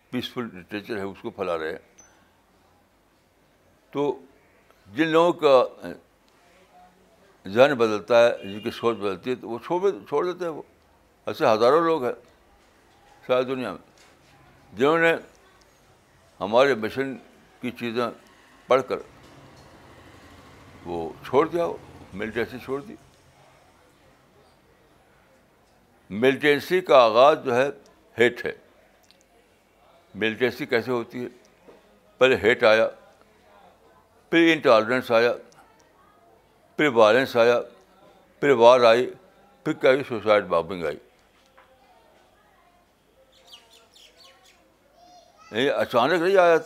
S1: پیسفل لٹریچر ہے، اس کو پھیلا رہے ہیں۔ تو جن لوگوں کا ذہن بدلتا ہے، جن کی سوچ بدلتی ہے، تو وہ چھوڑ چھوڑ دیتے ہیں وہ۔ ایسے ہزاروں لوگ ہیں ساری دنیا میں۔ جنہوں نے ہمارے مشن کی چیزیں پڑھ کر وہ چھوڑ دیا وہ ملٹینسی چھوڑ دی۔ ملٹینسی کا آغاز جو ہے، ہیٹ ہے۔ ملٹینسی کیسے ہوتی ہے؟ پہلے ہیٹ آیا، پھر انٹالرنس آیا، پھر وائلنس آیا، پھر وار آئی، پھر کیا سوسائڈ بابنگ آئی۔ یہ اچانک نہیں آیا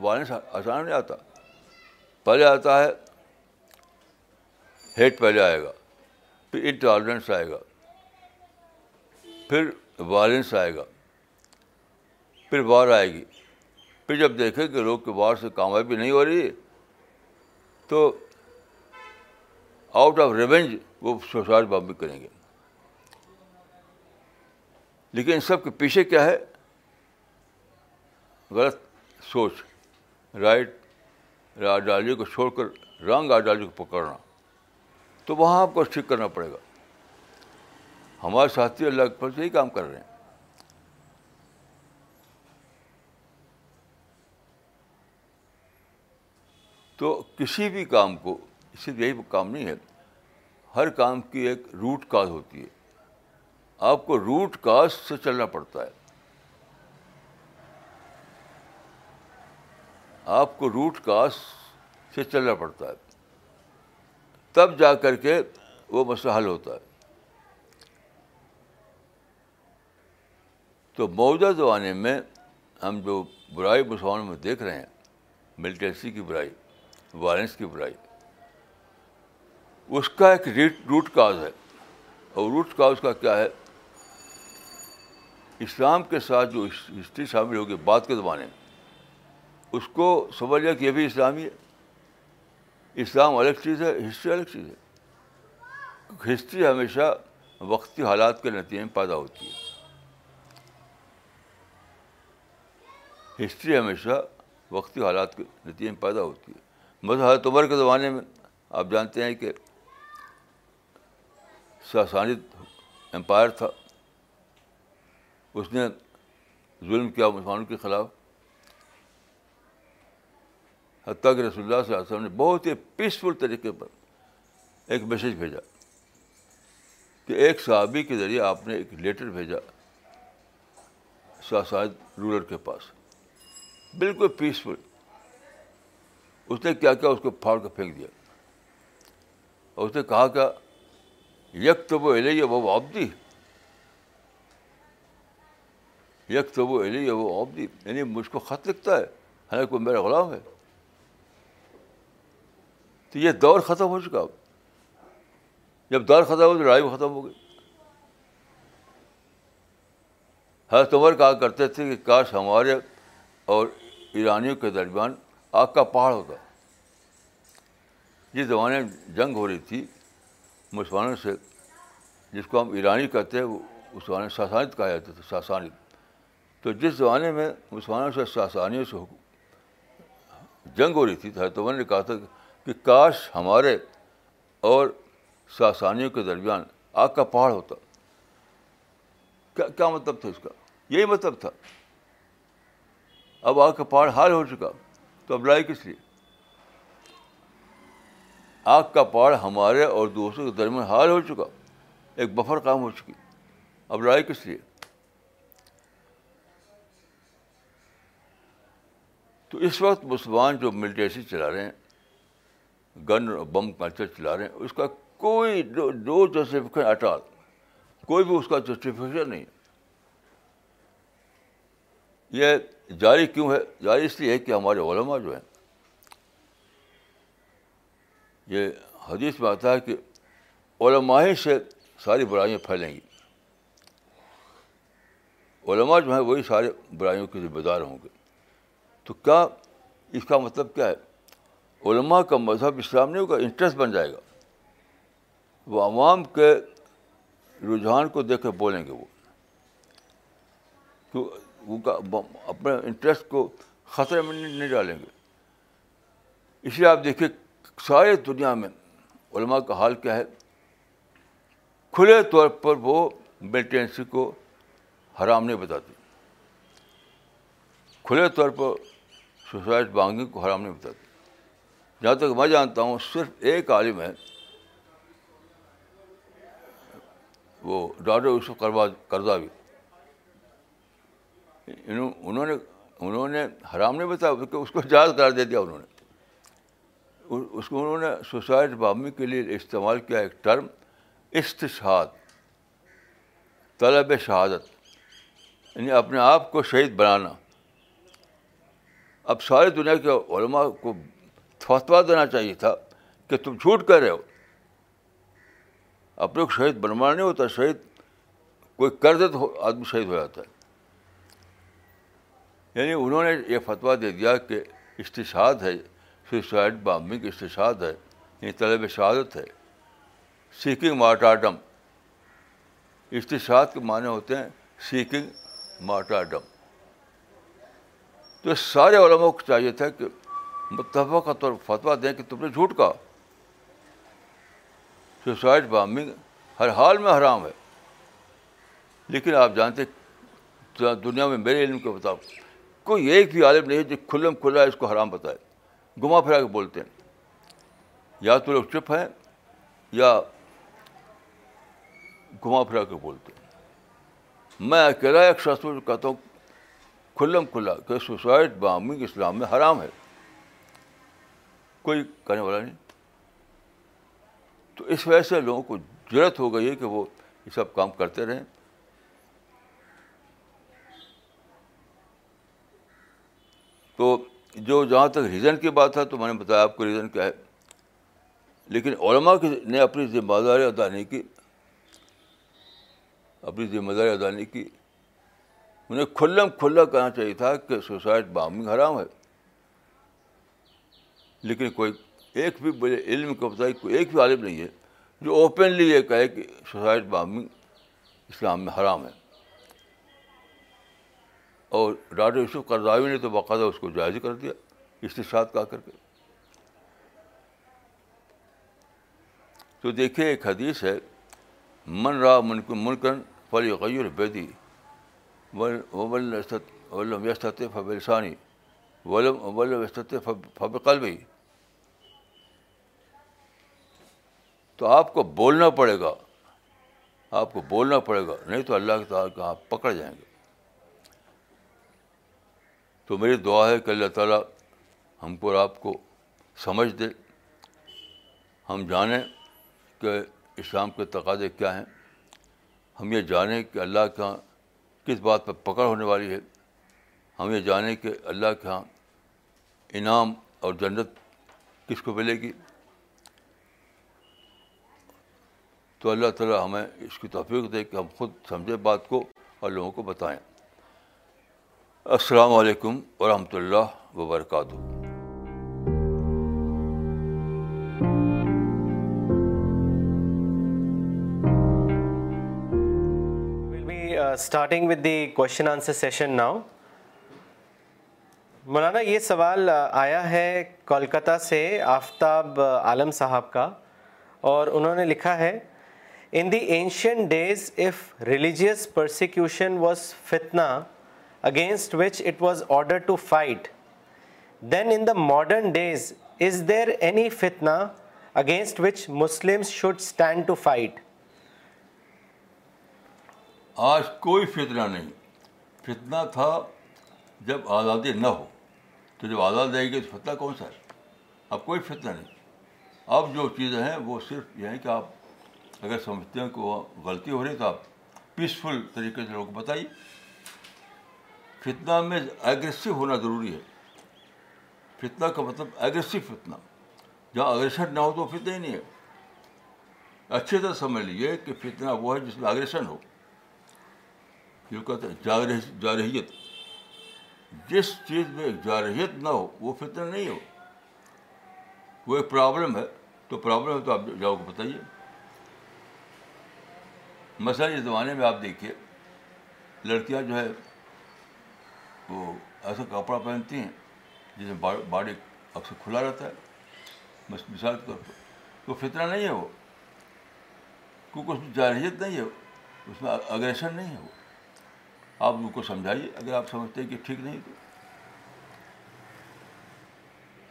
S1: وائلنس اچانک نہیں آتا۔ پہلے آتا ہے ہیٹ پہلے آئے گا، پھر انٹالرنس آئے گا، پھر وائلنس آئے گا، پھر وار آئے گی۔ پھر جب دیکھیں کہ لوگ کے وار سے کامیابی نہیں ہو رہی تو آؤٹ آف ریونج وہ سوسائڈ بامبنگ کریں گے۔ لیکن ان سب کے پیچھے کیا ہے؟ غلط سوچ رائٹ آئیڈیالوجی کو چھوڑ کر رنگ آئیڈیالوجی کو پکڑنا۔ تو وہاں آپ کو ٹھیک کرنا پڑے گا۔ ہمارے ساتھی اللہ کے پر سے کام کر رہے ہیں۔ تو کسی بھی کام کو، صرف یہی کام نہیں ہے، ہر کام کی ایک روٹ کاز ہوتی ہے۔ آپ کو روٹ کاز سے چلنا پڑتا ہے۔ آپ کو روٹ کاز سے چلنا پڑتا ہے۔ تب جا کر کے وہ مسئلہ حل ہوتا ہے۔ تو موجودہ زمانے میں ہم جو برائی مسلمانوں میں دیکھ رہے ہیں ملٹریسی کی برائی وائلنس کی برائی، اس کا ایک روٹ کاز ہے۔ اور روٹ کاز کا کیا ہے؟ اسلام کے ساتھ جو ہسٹری شامل ہوگی بعد کے زمانے میں اس کو سمجھ لیا کہ یہ بھی اسلامی ہے۔ اسلام الگ چیز ہے، ہسٹری الگ چیز ہے۔ ہسٹری ہمیشہ وقتی حالات کے نتیجے میں پیدا ہوتی ہے۔ ہسٹری ہمیشہ وقتی حالات کے نتیجے میں پیدا ہوتی ہے۔ مطلب حضرت عمر کے زمانے میں آپ جانتے ہیں کہ ساسانی امپائر تھا۔ اس نے ظلم کیا مسلمانوں کے خلاف۔ حتیٰ کہ رسول اللہ صلی اللہ علیہ وسلم نے بہت ہی پیسفل طریقے پر ایک میسیج بھیجا کہ ایک صحابی کے ذریعے آپ نے ایک لیٹر بھیجا ساسائد رولر کے پاس۔ بالکل پیسفل اس نے کیا کیا؟ اس کو پھاڑ کر پھینک دیا۔ اور اس نے کہا کہ یک تو وہ علیہ وہ آبدی یک تو وہ علیہ وہ آبدی یعنی مجھ کو خط لکھتا ہے، حالانکہ کوئی میرا غلام ہے۔ تو یہ دور ختم ہو چکا اب۔ جب دور ختم ہو تو لڑائی ختم ہو گئی۔ حضرت عمر کہا کرتے تھے کہ کاش ہمارے اور ایرانیوں کے درمیان آگ کا پہاڑ ہوتا۔ جس زمانے میں جنگ ہو رہی تھی، مسلمانوں سے، جس کو ہم ایرانی کہتے ہیں اس زمانے میں ساسانت کہا جاتا تھا ساسانت تو جس زمانے میں مسلمانوں سے، ساسانیوں سے جنگ ہو رہی تھی، تو میں نے کہا تھا کہ کہ کاش ہمارے اور ساسانیوں کے درمیان آگ کا پہاڑ ہوتا۔ کیا کیا مطلب تھا اس کا؟ یہی مطلب تھا۔ اب آگ کا پہاڑ حال ہو چکا، تو اب لڑائی کس لیے؟ آگ کا پہاڑ ہمارے اور دوستوں کے درمیان حال ہو چکا۔ ایک بفر کام ہو چکی۔ اب لڑائی کس لیے؟ تو اس وقت مسلمان جو ملٹریسی چلا رہے ہیں گن اور بم کلچر چلا رہے ہیں اس کا کوئی دو جسٹیفکیشن اٹال کوئی بھی اس کا جسٹیفکیشن نہیں۔ یہ جاری کیوں ہے؟ جاری اس لیے ہے کہ ہمارے علماء جو ہیں، یہ حدیث میں آتا ہے کہ علماء ہی سے ساری برائیاں پھیلیں گی۔ علماء جو ہیں، وہی سارے برائیوں کے ذمہ دار ہوں گے۔ تو کیا اس کا مطلب کیا ہے؟ علماء کا مذہب اسلام نہیں ہوگا انٹرسٹ بن جائے گا۔ وہ عوام کے رجحان کو دیکھ کے بولیں گے وہ۔ اپنے انٹرسٹ کو خطرے میں نہیں ڈالیں گے۔ اس لیے آپ دیکھیے سارے دنیا میں علماء کا حال کیا ہے۔ کھلے طور پر وہ ملٹینسی کو حرام نہیں بتاتے۔ کھلے طور پر سوسائٹ بانگنگ کو حرام نہیں بتاتے۔ جہاں تک میں جانتا ہوں، صرف ایک عالم ہے۔ وہ ڈاکٹر یوسف کروا قرضہ بھی انہوں نے انہوں نے حرام نہیں بتایا اس کو جائز قرار دے دیا انہوں نے۔ اس کو انہوں نے سوسائٹ بامنگ کے لیے استعمال کیا ایک ٹرم، استشہاد، طلب شہادت۔ یعنی اپنے آپ کو شہید بنانا۔ اب ساری دنیا کے علماء کو فتوا دینا چاہیے تھا کہ تم جھوٹ کر رہے ہو۔ اپنے کو شہید بنوانا نہیں ہوتا، شہید کوئی کر دے تو آدمی شہید ہو جاتا ہے۔ یعنی انہوں نے یہ فتویٰ دے دیا کہ استشاد ہے، سوسائڈ بامبنگ استشاد ہے یعنی طلب شہادت ہے۔ سیکنگ مارٹاڈم۔ استشاد کے معنی ہوتے ہیں سیکنگ مارٹاڈم۔ تو سارے علماء کو چاہیے تھا کہ متفق کا طور فتویٰ دیں کہ تم نے جھوٹ کہا۔ سوسائڈ بامبنگ ہر حال میں حرام ہے۔ لیکن آپ جانتے دنیا میں میرے علم کے بتاؤ کوئی ایک بھی عالم نہیں جو کھلم کھلا اس کو حرام بتائے۔ گما پھرا کے بولتے ہیں۔ یا تو لوگ چپ ہیں یا گھما پھرا کے بولتے ہیں۔ میں اکیلا ایک شخص کہتا ہوں کھلم کھلا کہ سوسائٹ بامنگ اسلام میں حرام ہے۔ کوئی کہنے والا نہیں۔ تو اس وجہ سے لوگوں کو ضرورت ہو گئی ہے کہ وہ یہ سب کام کرتے رہیں۔ تو جو جہاں تک ریزن کی بات ہے تو میں نے بتایا آپ کو ریزن کیا ہے۔ لیکن علماء کی نے اپنی ذمہ داری ادا نہیں کی۔ اپنی ذمہ داری ادا نہیں کی۔ انہیں کھلم کھلا کہنا چاہیے تھا کہ سوسائٹ بامنگ حرام ہے۔ لیکن کوئی ایک بھی بڑے علم کو بتائی کوئی ایک بھی عالم نہیں ہے جو اوپنلی یہ کہے کہ سوسائٹ بامنگ اسلام میں حرام ہے۔ اور ڈاکٹر یوسف قرضاوی نے تو باقاعدہ اس کو جائز کر دیا استشاد کا کر کے۔ تو دیکھیے ایک حدیث ہے، من را من منکن فلی غیر بیدی ولم یستت فبلسانی ولم ولم یستت فب قلبی تو آپ کو بولنا پڑے گا۔ آپ کو بولنا پڑے گا۔ نہیں تو اللہ کے تعالیٰ کہ آپ پکڑ جائیں گے۔ تو میری دعا ہے کہ اللہ تعالیٰ ہم کو اور آپ کو سمجھ دے۔ ہم جانیں کہ اسلام کے تقاضے کیا ہیں۔ ہم یہ جانیں کہ اللہ کے یہاں کس بات پر پکڑ ہونے والی ہے۔ ہم یہ جانیں کہ اللہ کے یہاں انعام اور جنت کس کو ملے گی۔ تو اللہ تعالیٰ ہمیں اس کی توفیق دے کہ ہم خود سمجھیں بات کو اور لوگوں کو بتائیں۔ السلام علیکم ورحمۃ اللہ وبرکاتہ۔
S2: Starting with the question answer session now مولانا یہ سوال آیا ہے کولکتہ سے آفتاب عالم صاحب کا اور انہوں نے لکھا ہے in the ancient days of religious persecution was فتنا against which it was order to fight then in the modern days is there any فتنا against which Muslim should stand to fight
S1: آج کوئی فتنہ نہیں۔ فتنہ تھا جب آزادی نہ ہو۔ تو جب آزاد رہے گی تو فتنہ کون سا ہے؟ اب کوئی فتنہ نہیں۔ اب جو چیزیں ہیں وہ صرف یہ ہیں کہ آپ اگر سمجھتے ہیں کہ وہ غلطی ہو رہی تو آپ پیسفل طریقے سے لوگوں کو بتائیے۔ فتنہ میں ایگریسو ہونا ضروری ہے۔ فتنہ کا مطلب ایگریسو فتنہ۔ جہاں اگریشن نہ ہو تو فتنہ ہی نہیں ہے۔ اچھے طرح سمجھ لیجیے کہ فتنہ وہ ہے جس میں اگریشن ہو۔ جو کہتے ہیں جارحیت۔ جس چیز میں جارحیت نہ ہو، وہ فتنہ نہیں ہو۔ وہ ایک پرابلم ہے، تو پرابلم ہے تو آپ جاؤ کو بتائیے۔ مثلاً اس زمانے میں آپ دیکھیے، لڑکیاں جو ہے، وہ ایسا کپڑا پہنتی ہیں جس میں باڈی اکثر کھلا رہتا ہے۔ مثال کے طور پر تو فتنہ نہیں ہے وہ۔ کیونکہ اس میں جارحیت نہیں ہے اس میں اگریشن نہیں ہے وہ۔ آپ ان کو سمجھائیے، اگر آپ سمجھتے ہیں کہ ٹھیک نہیں تو۔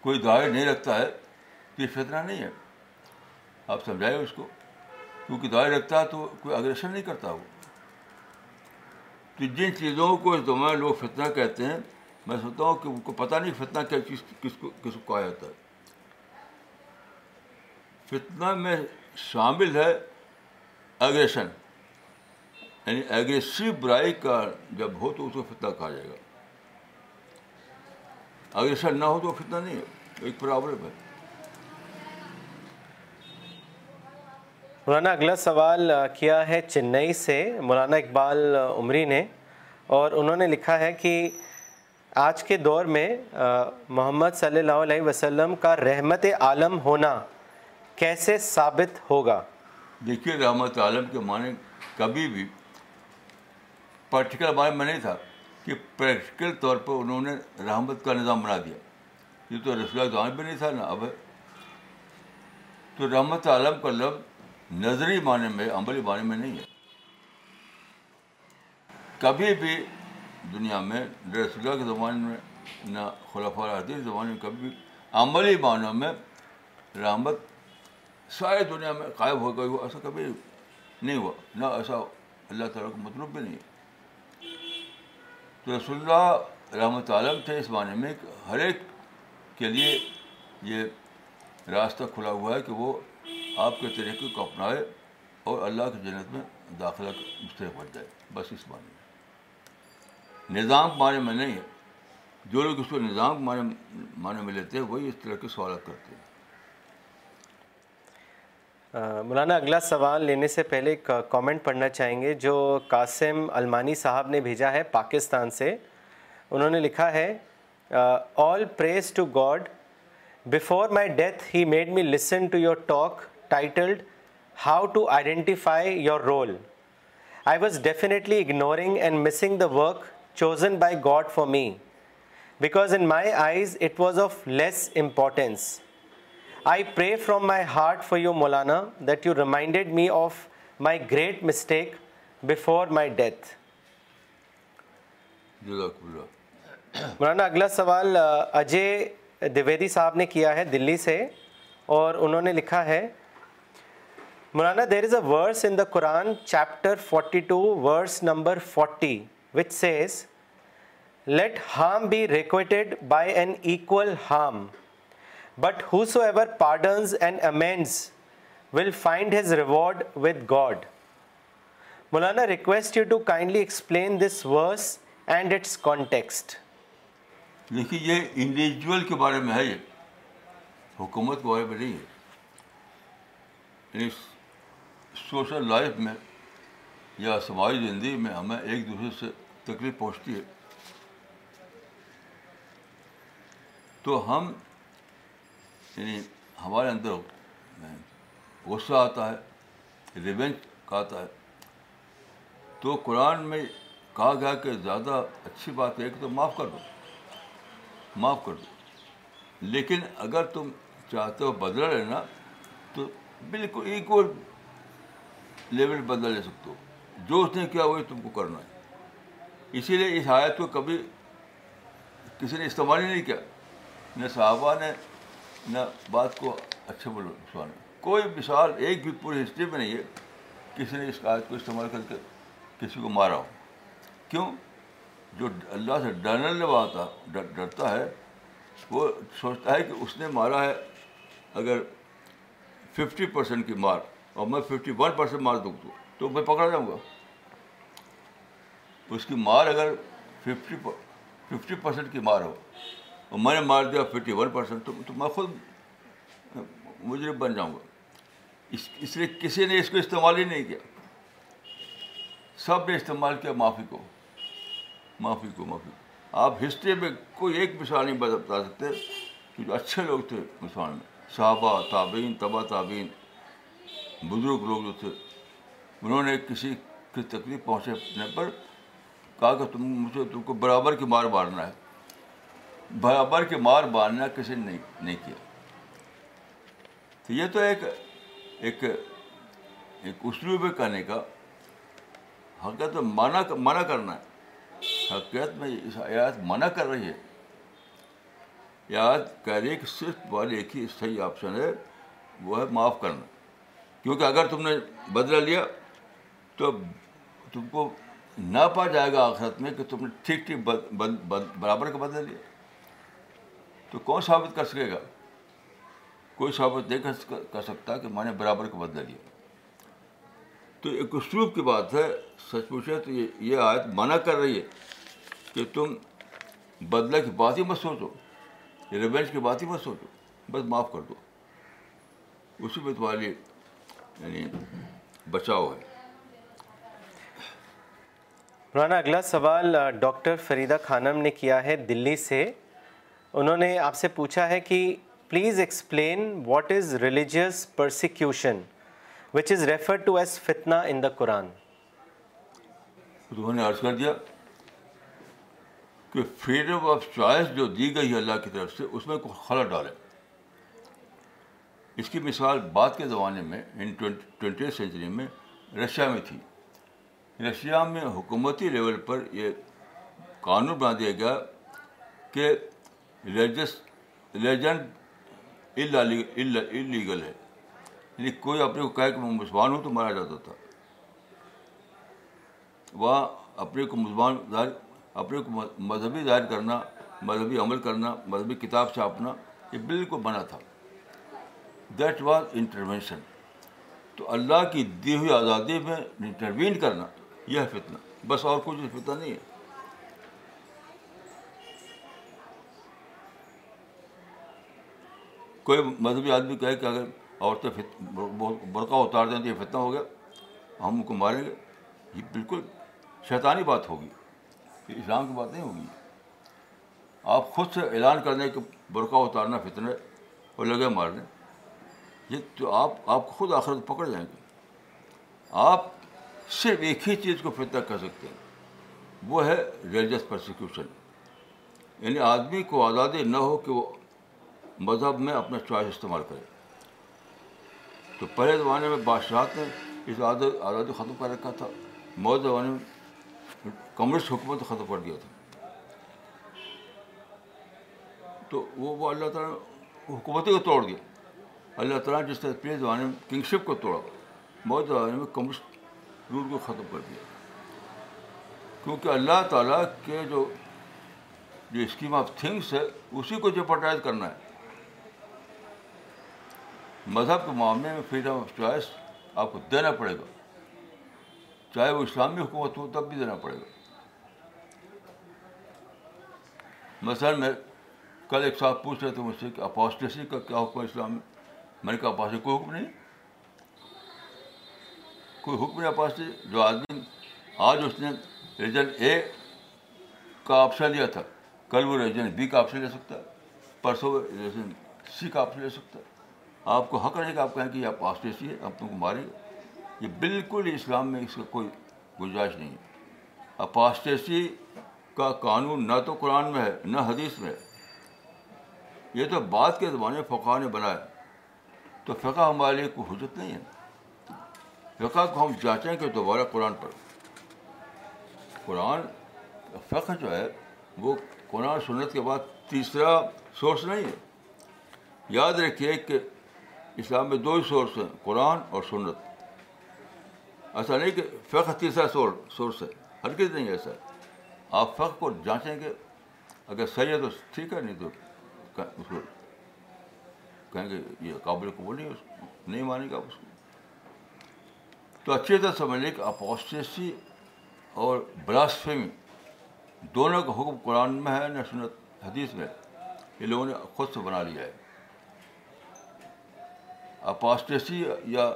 S1: کوئی دعائیں نہیں رکھتا ہے تو یہ فتنہ نہیں ہے۔ آپ سمجھائیے اس کو۔ کیونکہ دعائیں رکھتا ہے تو کوئی اگریشن نہیں کرتا وہ۔ تو جن چیزوں کو اس دماغ لوگ فتنہ کہتے ہیں، میں سوچتا ہوں کہ ان کو پتہ نہیں فتنہ کیا چیز کس کو کس کو کہا جاتا ہے۔ فتنہ میں شامل ہے اگریشن یعنی ایگریسو برائی کا جب ہو تو اس کو فتنہ کہا جائے گا۔ اگریشن نہ ہو تو فتنہ نہیں ہے، ایک پرابلم ہے۔
S2: مولانا، اگلا سوال کیا ہے چنئی سے؟ مولانا اقبال عمری نے، اور انہوں نے لکھا ہے کہ آج کے دور میں محمد صلی اللہ علیہ وسلم کا رحمت عالم ہونا کیسے ثابت ہوگا؟
S1: دیکھیے، رحمت عالم کے معنی کبھی بھی پریکٹیکل معنی میں نہیں تھا کہ پریکٹیکل طور پر انہوں نے رحمت کا نظام بنا دیا۔ یہ تو رسول بھی نہیں تھا نا، اب ہے۔ تو رحمت عالم کا لفظ نظری معنی میں، عملی معنی میں نہیں ہے۔ کبھی بھی دنیا میں رسول کے زمانے میں، نہ خلفۂ حدیث زمانے میں، کبھی بھی عملی معنوں میں رحمت ساری دنیا میں قائب ہو گئی ہو، ایسا کبھی نہیں ہوا۔ نہ ایسا اللہ تعالیٰ کو مطلوب بھی نہیں ہے۔ تو رسول اللہ رحمۃ عالم تھے اس معنی میں کہ ہر ایک کے لیے یہ راستہ کھلا ہوا ہے کہ وہ آپ کے طریقے کو اپنائے اور اللہ کی جنت میں داخلہ مستحق بن جائے۔ بس اس معنی میں۔ نظام معنی میں نہیں۔ ہے جو لوگ اس کو نظام معنی معنی میں لیتے ہیں، وہی اس طرح کے سوالات کرتے ہیں۔
S2: مولانا، اگلا سوال لینے سے پہلے ایک کامنٹ پڑھنا چاہیں گے، جو قاسم المانی صاحب نے بھیجا ہے پاکستان سے۔ انہوں نے لکھا ہے all praise to God before my death he made me listen to your talk titled how to identify your role I was definitely ignoring and missing the work chosen by God for me because in my eyes it was of less importance I pray from my heart for you, Maulana, that you reminded me of my great mistake before my death. مولانا اگلا سوال اجے دویدی صاحب نے کیا ہے دلی سے اور انہوں نے لکھا ہے مولانا there is a verse in the Quran chapter forty two verse number forty which says let harm be requited by an equal harm but whosoever pardons and amends will find his reward with God Maulana request you to kindly explain this verse and its context
S1: دیکھیے یہ individual کے بارے میں ہے یہ حکومت کے بارے میں نہیں ہے سوشل لائف میں یا سماجی زندگی میں ہمیں ایک دوسرے سے تکلیف پہنچتی ہے۔ تو ہم یعنی ہمارے اندر غصہ آتا ہے، ریونج کا آتا ہے۔ تو قرآن میں کہا گیا کہ زیادہ اچھی بات ہے کہ تو معاف کر دو، معاف کر دو۔ لیکن اگر تم چاہتے ہو بدلا لینا، تو بالکل ایکول لیول بدلا لے سکتے ہو۔ جو اس نے کیا وہی تم کو کرنا ہے۔ اسی لیے اس آیت کو کبھی کسی نے استعمال ہی نہیں کیا۔ نہ صحابہ نے، نہ بات کو اچھے بولو، سوال۔ کوئی مثال ایک بھی پوری ہسٹری میں نہیں ہے کسی نے اس آیت کو استعمال کر کے کسی کو مارا ہو۔ کیوں؟ جو اللہ سے ڈرنے والا ڈرتا ہے، وہ سوچتا ہے کہ اس نے مارا ہے۔ اگر ففٹی پرسینٹ کی مار اور میں ففٹی ون پرسینٹ مار دوں تو میں پکڑا جاؤں گا۔ اس کی مار اگر ففٹی ففٹی پرسینٹ کی مار ہو اور میں نے مار دیا ففٹی ون پرسینٹ تو میں خود مجھے بن جاؤں گا۔ اس اس لیے کسی نے اس کو استعمال ہی نہیں کیا۔ سب نے استعمال کیا معافی کو۔ معافی کو، معافی آپ ہسٹری میں کوئی ایک مثال نہیں بتا سکتے کہ جو اچھے لوگ تھے مسلمان میں۔ صحابہ، تابعین تبا تابعین۔ بزرگ لوگ جو تھے، انہوں نے کسی کی تکلیف پہنچنے پر کہا کہ تم مجھے، تم کو برابر کی مار مارنا ہے۔ برابر کی مار مارنا کسی نے نہیں نہیں کیا۔ تو یہ تو ایک ایک ایک اسلوب کہنے کا۔ حقیقت میں منع منع کرنا ہے۔ حقیقت میں اس آیات منع کر رہی ہے۔ یاد کہہ رہی ہے کہ صرف والے ایک ہی صحیح آپشن ہے، وہ ہے معاف کرنا۔ کیونکہ اگر تم نے بدلا لیا تو تم کو نہ پا جائے گا آخرت میں کہ تم نے ٹھیک ٹھیک برابر کا بدلا لیا۔ تو کون ثابت کر سکے گا؟ کوئی ثابت نہیں کر سکتا کہ میں نے برابر کا بدلا لیا۔ تو ایک اسلوب کی بات ہے۔ سچ پوچھے تو یہ یہ آیت منع کر رہی ہے کہ تم بدلہ کی بات ہی مت سوچو۔ ریونج کی بات ہی مت سوچو۔ بس معاف کر دو۔ اسی میں تمہاری یعنی بچاؤ ہے۔
S2: مولانا اگلا سوال ڈاکٹر فریدہ خانم نے کیا ہے دلی سے۔ انہوں نے آپ سے پوچھا ہے کہ please explain what is religious persecution which is refer to as فتنا ان دا قرآن۔
S1: انہوں نے عرض کر دیا کہ فریڈم آف چوائس جو دی گئی ہے اللہ کی طرف سے اس میں کوئی خلا ڈالے۔ اس کی مثال بعد کے زمانے میں یعنی ان ٹوینٹی سینچری میں رشیا میں تھی۔ رشیا میں حکومتی لیول پر یہ قانون بنا دیا گیا کہ ریلیجس ریلیجن انلیگل ہے۔ یعنی کوئی اپنے کو کہے کہ میں مسلمان ہوں تو مارا جاتا تھا۔ وہاں اپنے کو مسلمان ظاہر، اپنے کو مذہبی ظاہر کرنا، مذہبی عمل کرنا، مذہبی کتاب چھاپنا یہ بالکل بنا تھا۔ دیٹ واز انٹروینشن تو اللہ کی دی ہوئی آزادی میں انٹروین کرنا، یہ فتنہ۔ بس اور کچھ فتنہ نہیں ہے۔ کوئی مذہبی آدمی کہے کہ اگر عورتیں برقع اتار دیں تو یہ فتنہ ہو گیا، ہم ان کو ماریں گے۔ یہ بالکل شیطانی بات ہوگی۔ یہ اسلام کی بات نہیں ہوگی۔ آپ خود سے اعلان کر دیں کہ برقع اتارنا فتنے اور لگے مارنے یہ تو آپ آپ خود آخرت پکڑ جائیں گے۔ آپ صرف ایک ہی چیز کو فتنہ کر سکتے ہیں، وہ ہے ریلیجس پرسیکیوشن یعنی آدمی کو آزادی نہ ہو کہ وہ مذہب میں اپنا چوائس استعمال کرے۔ تو پہلے زمانے میں بادشاہت نے اس آزادی ختم کر رکھا تھا۔ موت زمانے میں کمیونسٹ حکومت ختم کر دیا تھا۔ تو وہ اللہ تعالیٰ حکومتی کو توڑ دیا۔ اللہ تعالیٰ جس طرح پہلے زمانے میں کنگشپ کو توڑا موت زمانے میں کمیونسٹ رول کو ختم کر دیا۔ کیونکہ اللہ تعالیٰ کے جو جو اسکیم آف تھنگس ہے، اسی کو جپٹائز کرنا ہے۔ مذہب کے معاملے میں فریڈم آف چوائس آپ کو دینا پڑے گا۔ چاہے وہ اسلامی حکومت ہو، تب بھی دینا پڑے گا۔ مثلاً میں کل ایک صاحب پوچھ رہے تھے مجھ سے کہ اپاسٹیسی کا کیا حکم اسلام میں؟ میں نے کہا اپاسٹی کوئی حکم نہیں۔ کوئی حکم نہیں اپاسٹی جو آدمی، آج اس نے ریجن اے کا آپشن لیا تھا۔ کل وہ ریجن بی کا آپشن لے سکتا ہے۔ پرسوں وہ ریجن سی کا آپشن لے سکتا ہے۔ آپ کو حق نہیں کہ آپ کہیں کہ یہ اپاسٹیسی ہے آپ تم کو مارے یہ بالکل اسلام میں اس کا کوئی گنجائش نہیں ہے۔ اپاسٹیسی کا قانون نہ تو قرآن میں ہے، نہ حدیث میں ہے۔ یہ تو بعد کے زمانے فقہ نے بنایا۔ تو فقہ ہمارے لیے کوئی حجت نہیں ہے فقہ کو ہم جانچیں کہ دوبارہ قرآن پر قرآن فقہ جو ہے وہ قرآن سنت کے بعد تیسرا سورس نہیں ہے یاد رکھیے کہ اسلام میں دو ہی سورس ہیں قرآن اور سنت ایسا نہیں کہ فقہ تیسرا سورس ہے ہر نہیں ایسا آپ فقہ کو جانچیں گے اگر صحیح ہے تو ٹھیک ہے نہیں تو اس کو کہیں گے یہ قابل قبول نہیں اس نہیں مانے گا اس کو۔ تو اچھی طرح سمجھ لیں کہ اپوسٹیسی اور براسفیمی دونوں کا حکم قرآن میں ہے، نہ سنت، حدیث میں۔ یہ لوگوں نے خود سے بنا لیا ہے۔ اپاسٹیسی یا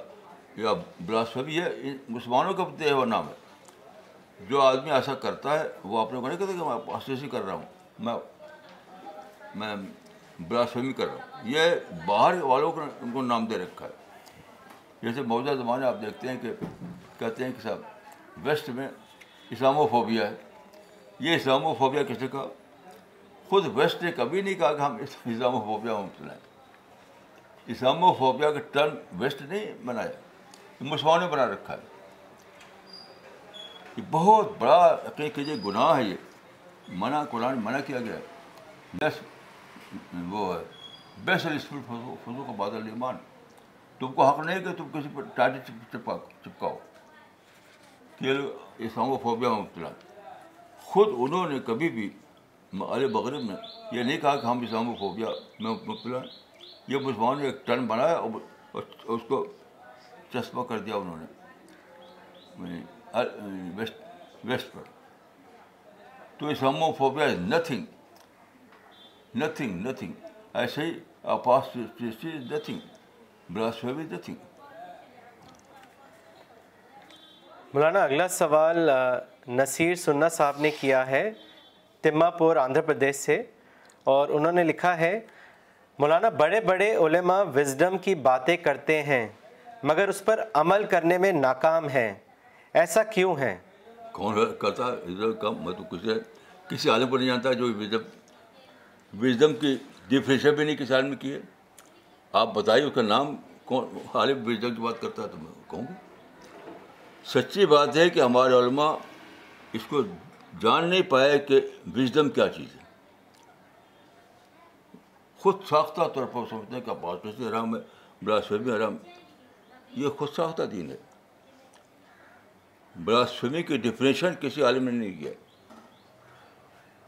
S1: یا براسفیمی ہے مسلمانوں کا دیا ہوا نام ہے۔ جو آدمی ایسا کرتا ہے، وہ اپنے کو نہیں کہتے کہ میں اپاسٹیسی کر رہا ہوں، میں میں براسفیمی کر رہا ہوں۔ یہ باہر والوں کو ان کو نام دے رکھا ہے۔ جیسے موجودہ زمانے آپ دیکھتے ہیں کہ کہتے ہیں کہ صاحب ویسٹ میں اسلامو فوبیا ہے۔ یہ اسلامو فوبیا کس نے کہا؟ خود ویسٹ نے کبھی نہیں کہا کہ ہم اسلامو فوبیا مبتلا ہیں۔ اسلامو فوبیا کا ٹرم ویسٹ نہیں بنایا، مسلمانوں نے بنا رکھا ہے۔ یہ بہت بڑا یقین کیجیے گناہ ہے یہ۔ منع قرآن منع کیا گیا۔ ہے وہ ہے۔ بیس اسپیڈ فضو کا بادل ایمان۔ تم کو حق نہیں کہ تم کسی پر ٹاٹی چپکا چپکاؤ۔ کہ اسلام و فوبیا میں مبتلا۔ خود انہوں نے کبھی بھی علی مغرب میں یہ نہیں کہا کہ ہم اسلام و فوبیا میں مبتلا ہیں۔ یہ مسلمانوں نے ایک ٹرن بنایا اور اس کو چسپا کر دیا انہوں نے۔ یعنی، یعنی ویسٹ ویسٹ پر۔ تو Islamophobia is nothing nothing nothing ایسے ہی نتھنگ براسفیمی نتھنگ
S2: مولانا اگلا سوال نصیر سننا صاحب نے کیا ہے تما پور آندھرا پردیش سے اور انہوں نے لکھا ہے مولانا بڑے بڑے علماء وزڈم کی باتیں کرتے ہیں مگر اس پر عمل کرنے میں ناکام ہیں۔ ایسا کیوں ہے؟
S1: کون کرتا ادھر کم میں تو کسی کسی عالم کو نہیں جانتا جو وزڈم وزڈم کی ڈیفینیشن بھی نہیں کسی عالم کی ہے۔ آپ بتائیے اس کا نام کون عالم وزڈم کی بات کرتا ہے تو میں کہوں گا۔ سچی بات ہے کہ ہمارے علماء اس کو جان نہیں پائے کہ وزڈم کیا چیز ہے۔ خود ساختہ طور پر سمجھتے ہیں کہ پاسپیسی حرام ہے براسفیمی حرام۔ یہ خود ساختہ دین ہے۔ براسفیمی کی ڈیفینیشن کسی عالم نے نہیں کیا۔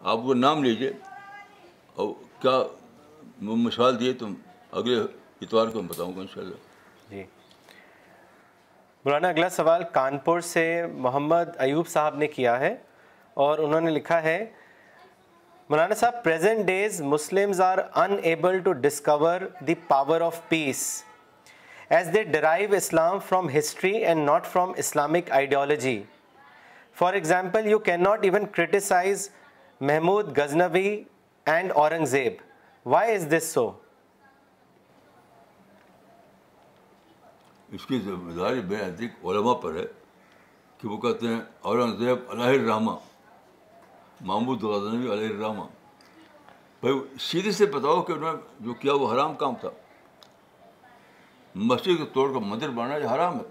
S1: آپ وہ نام لیجیے اور کیا مثال دیے تم اگلے اتوار کو میں بتاؤں گا ان شاء اللہ
S2: جی۔ مولانا، اگلا سوال کانپور سے محمد ایوب صاحب نے کیا ہے اور انہوں نے لکھا ہے، مولانا صاحب present days Muslims are unable to discover the power of peace as they drive Islam from history and not from Islamic ideology for example you can not even criticise Mahmud Ghaznavi and Aurangzeb why is دس سو
S1: اس کی ذمہ داری بے ادھک علماء پر ہے کہ وہ کہتے ہیں اورنگزیب علیہ الرحمٰ محمود غزنوی علیہ الرحمٰ بھائی سیدھے سے بتاؤ کہ انہوں نے جو کیا وہ حرام کام تھا۔ مسجد کو توڑ کر مندر بنانا یہ حرام ہے۔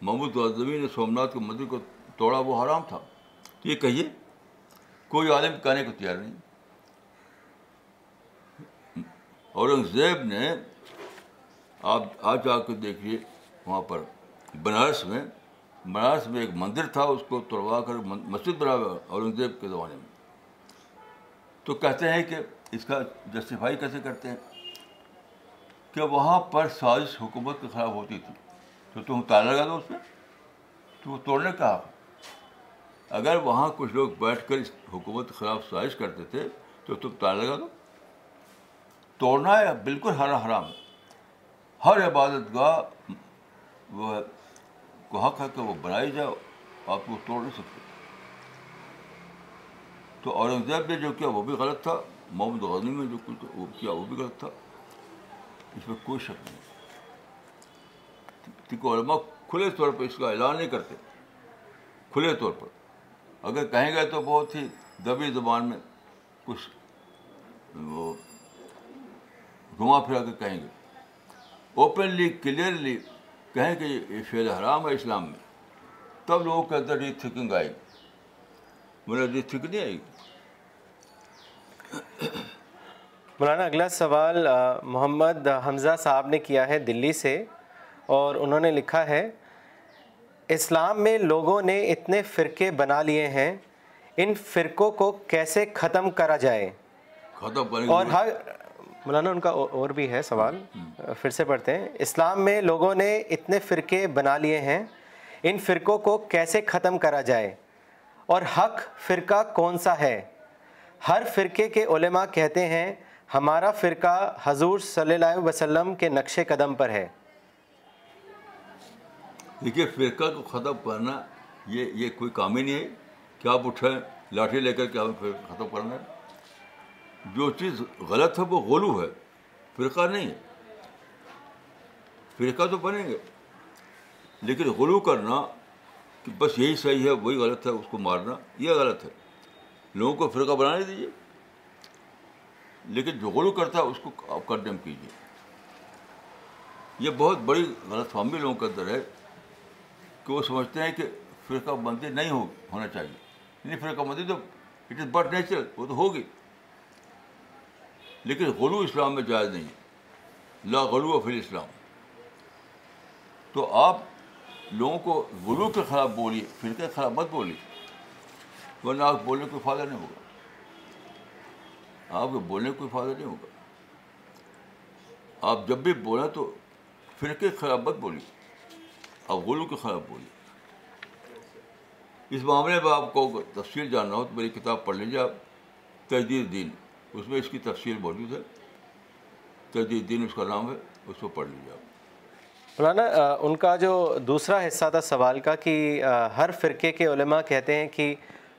S1: محمود غزنوی نے سومناتھ کے مندر کو توڑا وہ حرام تھا۔ تو یہ کہیے۔ کوئی عالم کہنے کو تیار نہیں۔ اورنگزیب نے آپ آج جا کے دیکھیے وہاں پر، بنارس میں بنارس میں ایک مندر تھا، اس کو توڑوا کر مسجد بنا اورنگزیب کے زمانے میں۔ تو کہتے ہیں کہ اس کا جسٹیفائی کیسے کرتے ہیں؟ کہ وہاں پر سازش حکومت کے خلاف ہوتی تھی۔ تو تم تالا لگا دو اس میں تو وہ توڑنے کا اگر وہاں کچھ لوگ بیٹھ کر اس حکومت کے خلاف سازش کرتے تھے، تو تم تالا لگا دو۔ توڑنا ہے، بالکل ہرا حرام۔ ہے ہر عبادت گاہ وہ کو حق ہے کہ وہ بنائی جائے، آپ کو توڑ نہیں سکتے۔ تو اورنگزیب نے جو کیا، وہ بھی غلط تھا۔ محمد غزنی میں جو کچھ وہ کیا، وہ بھی غلط تھا۔ اس میں کوئی شک نہیں۔ کیونکہ علماء کھلے طور پہ اس کا اعلان نہیں کرتے۔ کھلے طور پر۔ اگر کہیں گے تو بہت ہی دبی زبان میں کچھ وہ گھما پھرا کے کہیں گے۔ اوپنلی کلیئرلی کہیں کہ یہ فعل حرام ہے اسلام میں۔ تب لوگوں کے اندر یہ تھکنگ آئے گی۔ میرا یہ تھک نہیں آئے گی۔
S2: مولانا، اگلا سوال محمد حمزہ صاحب نے کیا ہے دلی سے اور انہوں نے لکھا ہے اسلام میں لوگوں نے اتنے فرقے بنا لیے ہیں ان فرقوں کو کیسے ختم کرا جائے؟
S1: ختم
S2: اور ہر مولانا ان کا اور بھی ہے سوال۔ پھر سے پڑھتے ہیں۔ اسلام میں لوگوں نے اتنے فرقے بنا لیے ہیں ان فرقوں کو کیسے ختم کرا جائے؟ اور حق فرقہ کون سا ہے؟ ہر فرقے کے علماء کہتے ہیں ہمارا فرقہ حضور صلی اللہ علیہ وسلم کے نقش قدم پر ہے۔
S1: دیکھیے، فرقہ کو ختم کرنا یہ یہ کوئی کام ہی نہیں ہے۔ کہ آپ اٹھیں، لاٹھی لے کر کے ہمیں فرقہ ختم کرنا ہے۔ جو چیز غلط ہے، وہ غلو ہے۔ فرقہ نہیں ہے۔ فرقہ تو بنے گے لیکن غلو کرنا کہ بس یہی صحیح ہے، وہی غلط ہے، اس کو مارنا، یہ غلط ہے۔ لوگوں کو فرقہ بنانے دیجیے لیکن جو غلو کرتا ہے، اس کو آپ کنڈیم کیجیے یہ بہت بڑی غلط فہمی لوگوں کے اندر ہے۔ کہ وہ سمجھتے ہیں کہ فرقہ بندی نہیں ہو ہونا چاہیے۔ نہیں فرقہ بندی تو اٹ از بٹ نیچرل وہ تو ہوگی۔ لیکن غلو اسلام میں جائز نہیں ہے۔ لا غلو فی اسلام تو آپ لوگوں کو غلو کے خلاف بولیے، فرقے کے خلاف مت بولیے۔ ورنہ آپ بولنے کوئی فائدہ نہیں ہوگا۔ آپ کے بولنے کوئی فائدہ نہیں ہوگا۔ آپ جب بھی بولیں تو فرقے کے خلاف مت بولیے۔ آپ غلو کے خلاف بولیے اس معاملے میں آپ کو تفصیل جاننا ہو تو میری کتاب پڑھ لیجیے آپ۔ تجدید دین اس میں اس کی تفصیل موجود ہے۔ تجدید دین اس کا نام ہے اس کو پڑھ لیجیے آپ۔
S2: مولانا ان کا جو دوسرا حصہ تھا سوال کا کہ ہر فرقے کے علماء کہتے ہیں کہ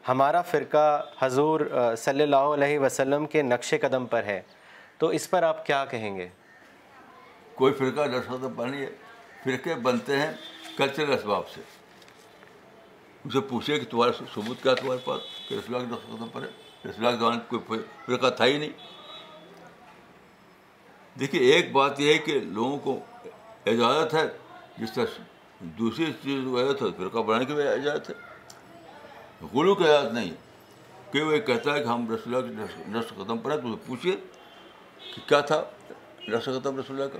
S2: ہمارا فرقہ حضور صلی اللہ علیہ وسلم کے نقش قدم پر ہے۔ تو اس پر آپ کیا کہیں گے؟
S1: کوئی فرقہ نقش قدم پر نہیں ہے؟ فرقے بنتے ہیں کلچرل اسباب سے۔ اسے پوچھے کہ تمہارا ثبوت کیا تمہارے پاس؟ کہ رسول کے نقش پر ہے؟ رسول کے زمانے کوئی فرقہ تھا ہی نہیں۔ دیکھیے، ایک بات یہ ہے کہ لوگوں کو اجازت ہے، جس طرح دوسری چیز کو اجازت ہے، فرقہ بنانے کی بھی اجازت ہے۔ غلو کی اجازت نہیں۔ کہ وہ کہتا ہے کہ ہم رسول اللہ کے نقش قدم پر ہیں، تو پوچھیے کہ کیا تھا نقش قدم رسول اللہ کا؟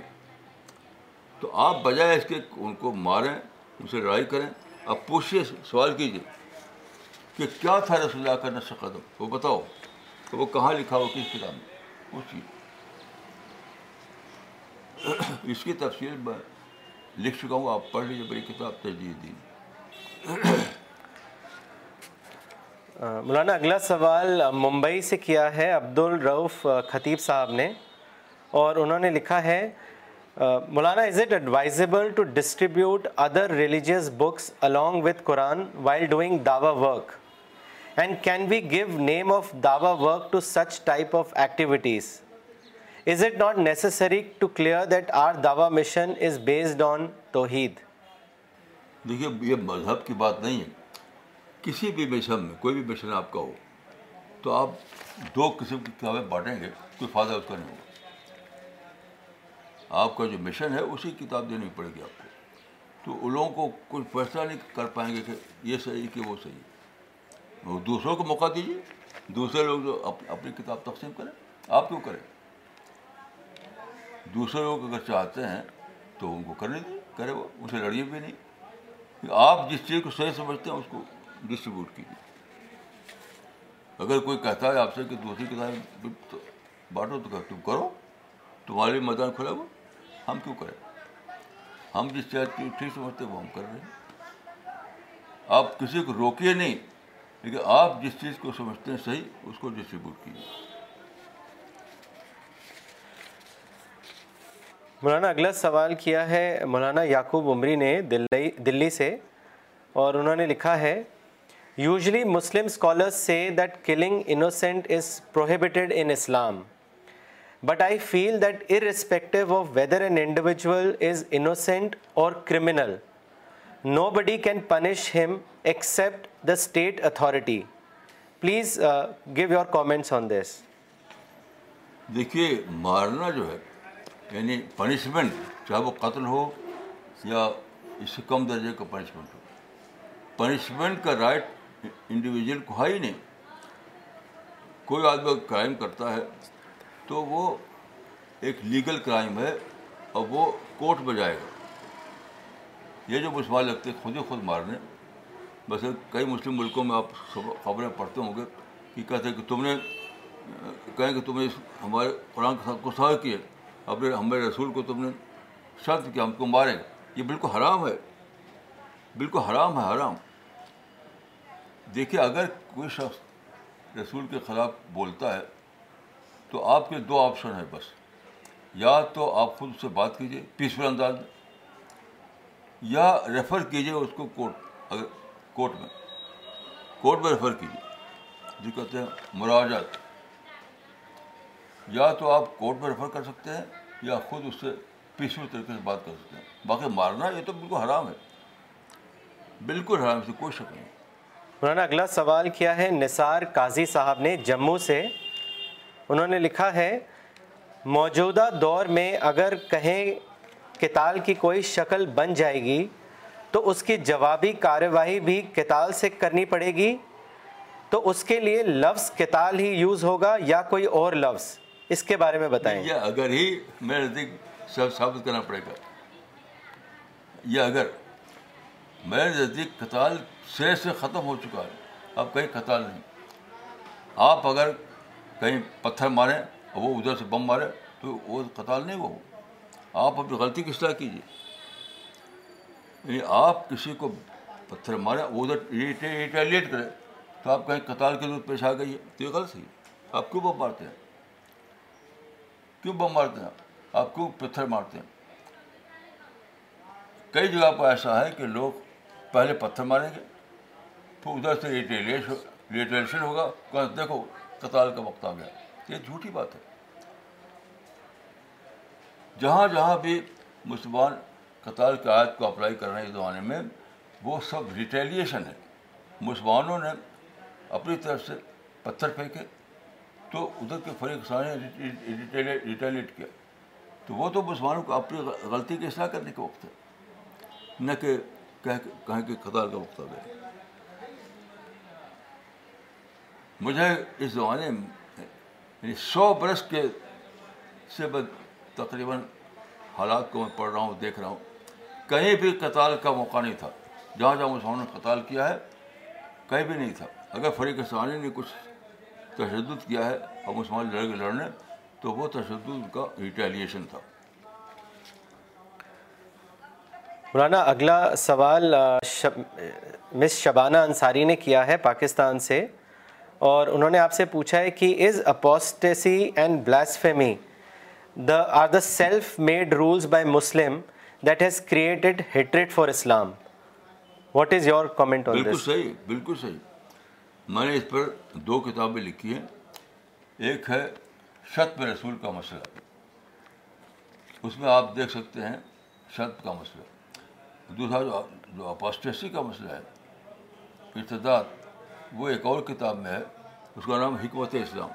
S1: تو آپ بجائے اس کے ان کو ماریں، ان سے لڑائی کریں آپ پوچھیے سوال کیجیے کہ کیا تھا رسول اللہ کا نقش قدم؟ وہ بتاؤ کہ وہ کہاں لکھا ہو کس کتاب میں؟ پوچھیے اس کی تفصیل میں لکھ چکا ہوں، آپ پڑھ لیجیے میری کتاب تجدید دین
S2: مولانا، اگلا سوال ممبئی سے کیا ہے؟ عبد الروف خطیب صاحب نے، اور انہوں نے لکھا ہے مولانا is it advisable to distribute other religious books along with Quran while doing Dawa work and can we give name of Dawa work to such type of activities is it not necessary to clear that our Dawa mission is based on توحید
S1: دیکھیے، یہ مذہب کی بات نہیں ہے۔ کسی بھی مشن میں، کوئی بھی مشن آپ کا ہو، تو آپ دو قسم کی کتابیں بانٹیں گے، کوئی فائدہ اس کا نہیں۔ ہوگا آپ کا جو مشن ہے اسی کتاب دینی پڑے گی آپ کو۔ تو ان لوگوں کو کچھ فیصلہ نہیں کر پائیں گے کہ یہ صحیح کہ وہ صحیح وہ دوسروں کو موقع دیجیے۔ دوسرے لوگ جو اپنی کتاب تقسیم کریں۔ آپ کیوں کریں؟ دوسرے لوگ اگر چاہتے ہیں تو ان کو کرنے دیجیے، کرے وہ اسے لڑیے بھی نہیں۔ آپ جس چیز کو صحیح سمجھتے ہیں اس کو ڈسٹریبیوٹ کیجیے۔ اگر کوئی کہتا ہے آپ سے کہ دوسری کتابیں بانٹو تو تم کرو، تمہارے میدان کھلا ہوا۔ ہم کیوں کریں؟ ہم جس چیز کی ٹھیک سمجھتے ہیں وہ ہم کر رہے ہیں۔ آپ کسی کو روکیے نہیں، لیکن آپ جس چیز کو سمجھتے ہیں صحیح، اس کو ڈسٹریبیوٹ کیجیے۔
S2: مولانا، اگلا سوال کیا ہے؟ مولانا یعقوب عمری نے دلی دلی سے، اور انہوں نے لکھا ہے usually Muslim scholars say that killing innocent is prohibited in Islam but I feel that irrespective of whether an individual is innocent or criminal nobody can punish him except the state authority please give your comments on this
S1: دیکھیے، مارنا جو ہے یعنی punishment چاہے وہ قتل ہو یا اس سے کم درجے کا پنشمنٹ ہو پنشمنٹ کا رائٹ انڈیویجول کو ہے ہی نہیں۔ کوئی آدمی کرائم کرتا ہے تو وہ ایک لیگل کرائم ہے اور وہ کورٹ میں جائے گا۔ یہ جو مسلمان لگتے ہیں، خود ہی خود مارنے۔ بس کئی مسلم ملکوں میں آپ خبریں پڑھتے ہوں گے کہ کہتے ہیں کہ تم نے، کہیں کہ تم نے ہمارے قرآن کے ساتھ گسا کیے اپنے ہمارے رسول کو تم نے شرط کیا، ہم کو ماریں یہ بالکل حرام ہے۔ بالکل حرام ہے، حرام۔ دیکھیے، اگر کوئی شخص رسول کے خلاف بولتا ہے تو آپ کے دو آپشن ہیں بس۔ یا تو آپ خود سے بات کیجیے پیسفل انداز میں، یا ریفر کیجیے اس کو کورٹ اگر کورٹ میں۔ کورٹ میں ریفر کیجیے جو کہتے ہیں مراجات یا تو آپ کورٹ میں ریفر کر سکتے ہیں، یا خود اس سے پیسفل طریقے سے بات کر سکتے ہیں۔ باقی مارنا یہ تو بالکل حرام ہے۔ بالکل حرام سے کوئی شک نہیں۔
S2: مولانا، اگلا سوال کیا ہے؟ نثار قاضی صاحب نے جموں سے انہوں نے لکھا ہے، موجودہ دور میں اگر کہیں کتال کی کوئی شکل بن جائے گی، تو اس کی جوابی کارروائی بھی کتال سے کرنی پڑے گی۔ تو اس کے لیے لفظ کتال ہی یوز ہوگا یا کوئی اور لفظ؟ اس کے بارے میں بتائیں۔
S1: یہ اگر ہی میرے نزدیک سب ثابت کرنا پڑے گا۔ یہ اگر میرے نزدیک قتال سرے سے ختم ہو چکا ہے، اب کہیں قتال نہیں۔ آپ اگر کہیں پتھر ماریں اور وہ ادھر سے بم مارے تو وہ قتال نہیں وہ۔ آپ اپنی غلطی کی اصلاح کیجیے۔ یعنی آپ کسی کو پتھر ماریں وہ ادھر ریٹیلیٹ کرے تو آپ کہیں قتال کے ضرورت پیش آ گئی ہے۔ تو یہ غلط ہے۔ آپ کیوں بم مارتے ہیں؟ کیوں بم مارتے ہیں؟ آپ کیوں پتھر مارتے ہیں؟ کئی جگہ پر ایسا ہے کہ لوگ پہلے پتھر ماریں گے، پھر ادھر سے ریٹیلیشن ہوگا۔ کہ دیکھو قتال کا وقت آ گیا۔ یہ جھوٹی بات ہے۔ جہاں جہاں بھی مسلمان قتال کی آیت کو اپلائی کر رہے ہیں اس زمانے میں، وہ سب ریٹیلیشن ہے۔ مسلمانوں نے اپنی طرف سے پتھر پھینکے، تو ادھر کے فریق سارے ریٹیلیٹ کیا۔ تو وہ تو مسلمانوں کو اپنی غلطی کی اصلاح کرنے کا وقت ہے، نہ کہ کہیں کہ قتال کا وقت آ گیا۔ مجھے اس زمانے میں یعنی سو برس کے سے تقریباً حالات کو میں پڑھ رہا ہوں، دیکھ رہا ہوں۔ کہیں بھی قتال کا موقع نہیں تھا۔ جہاں جہاں مسلمانوں نے قتال کیا ہے، کہیں بھی نہیں تھا۔ اگر فریق ثانی نے کچھ تشدد کیا ہے اور مسلمان لڑ کے لڑنے، تو وہ تشدد کا ریٹیلیشن تھا۔
S2: مولانا، اگلا سوال مس شبانہ انصاری نے کیا ہے پاکستان سے؟ اور انہوں نے آپ سے پوچھا ہے کہ is apostasy and blasphemy the are the self made rules by Muslim that has created hatred for Islam what is your comment on
S1: بالکل صحیح بالکل صحیح۔ میں نے اس پر دو کتابیں لکھی ہیں۔ ایک ہے شت میں رسول کا مسئلہ۔ اس میں آپ دیکھ سکتے ہیں شت کا مسئلہ۔ دوسرا جو جو اپاسٹیسی کا مسئلہ ہے ارتداد۔ وہ ایک اور کتاب میں ہے، اس کا نام حکمت اسلام۔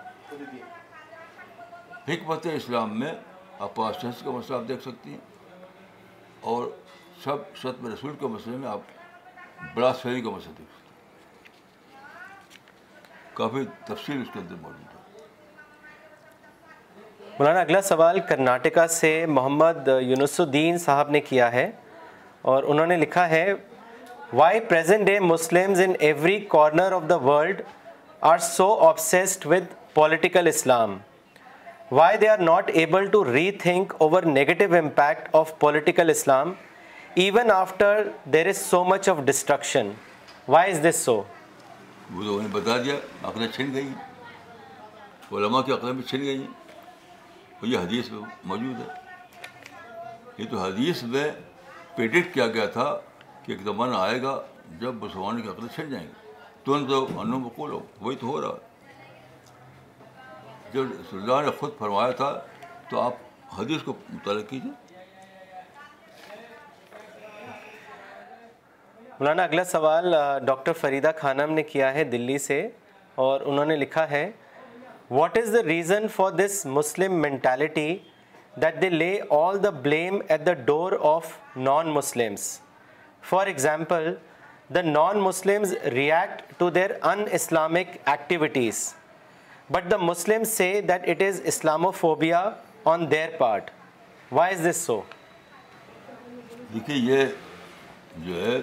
S1: حکمت اسلام میں اپاسٹیسی کا مسئلہ آپ دیکھ سکتی ہیں، اور سب شت رسول کے مسئلے میں آپ براسفیری کا مسئلہ دیکھ سکتے ہیں۔ کافی تفصیل اس کے اندر موجود ہے۔
S2: مولانا، اگلا سوال کرناٹکا سے محمد یونس الدین صاحب نے کیا ہے، اور انہوں نے لکھا ہے why present day Muslims in every corner of the world are so obsessed with political Islam why they are not able to rethink over negative impact of political Islam even after there is so much of destruction why is this so
S1: وہ تو انہیں بتا دیا، عقلیں چھن گئی ہیں علماء کی عقلیں بھی چھن گئی ہیں اور یہ حدیث میں موجود ہے۔ یہ تو حدیث میں پریڈکٹ کیا گیا تھا۔ کہ ایک زمانہ آئے گا جب مسلمانوں کی عقلیں چھن جائیں گی۔ ترنت تو انو بقول ہو وہی تو ہو رہا۔ جب اللہ نے خود فرمایا تھا تو آپ حدیث کو مطالعہ کیجیے۔
S2: مولانا، اگلا سوال ڈاکٹر فریدہ خانم نے کیا ہے دلی سے اور انہوں نے لکھا ہے what is the reason for this Muslim mentality that they lay all the blame at the door of non Muslims for example the non Muslims react to their un-Islamic activities but the Muslim say that it is Islamophobia on their part why is this so
S1: دیکھیے، یہ جو ہے،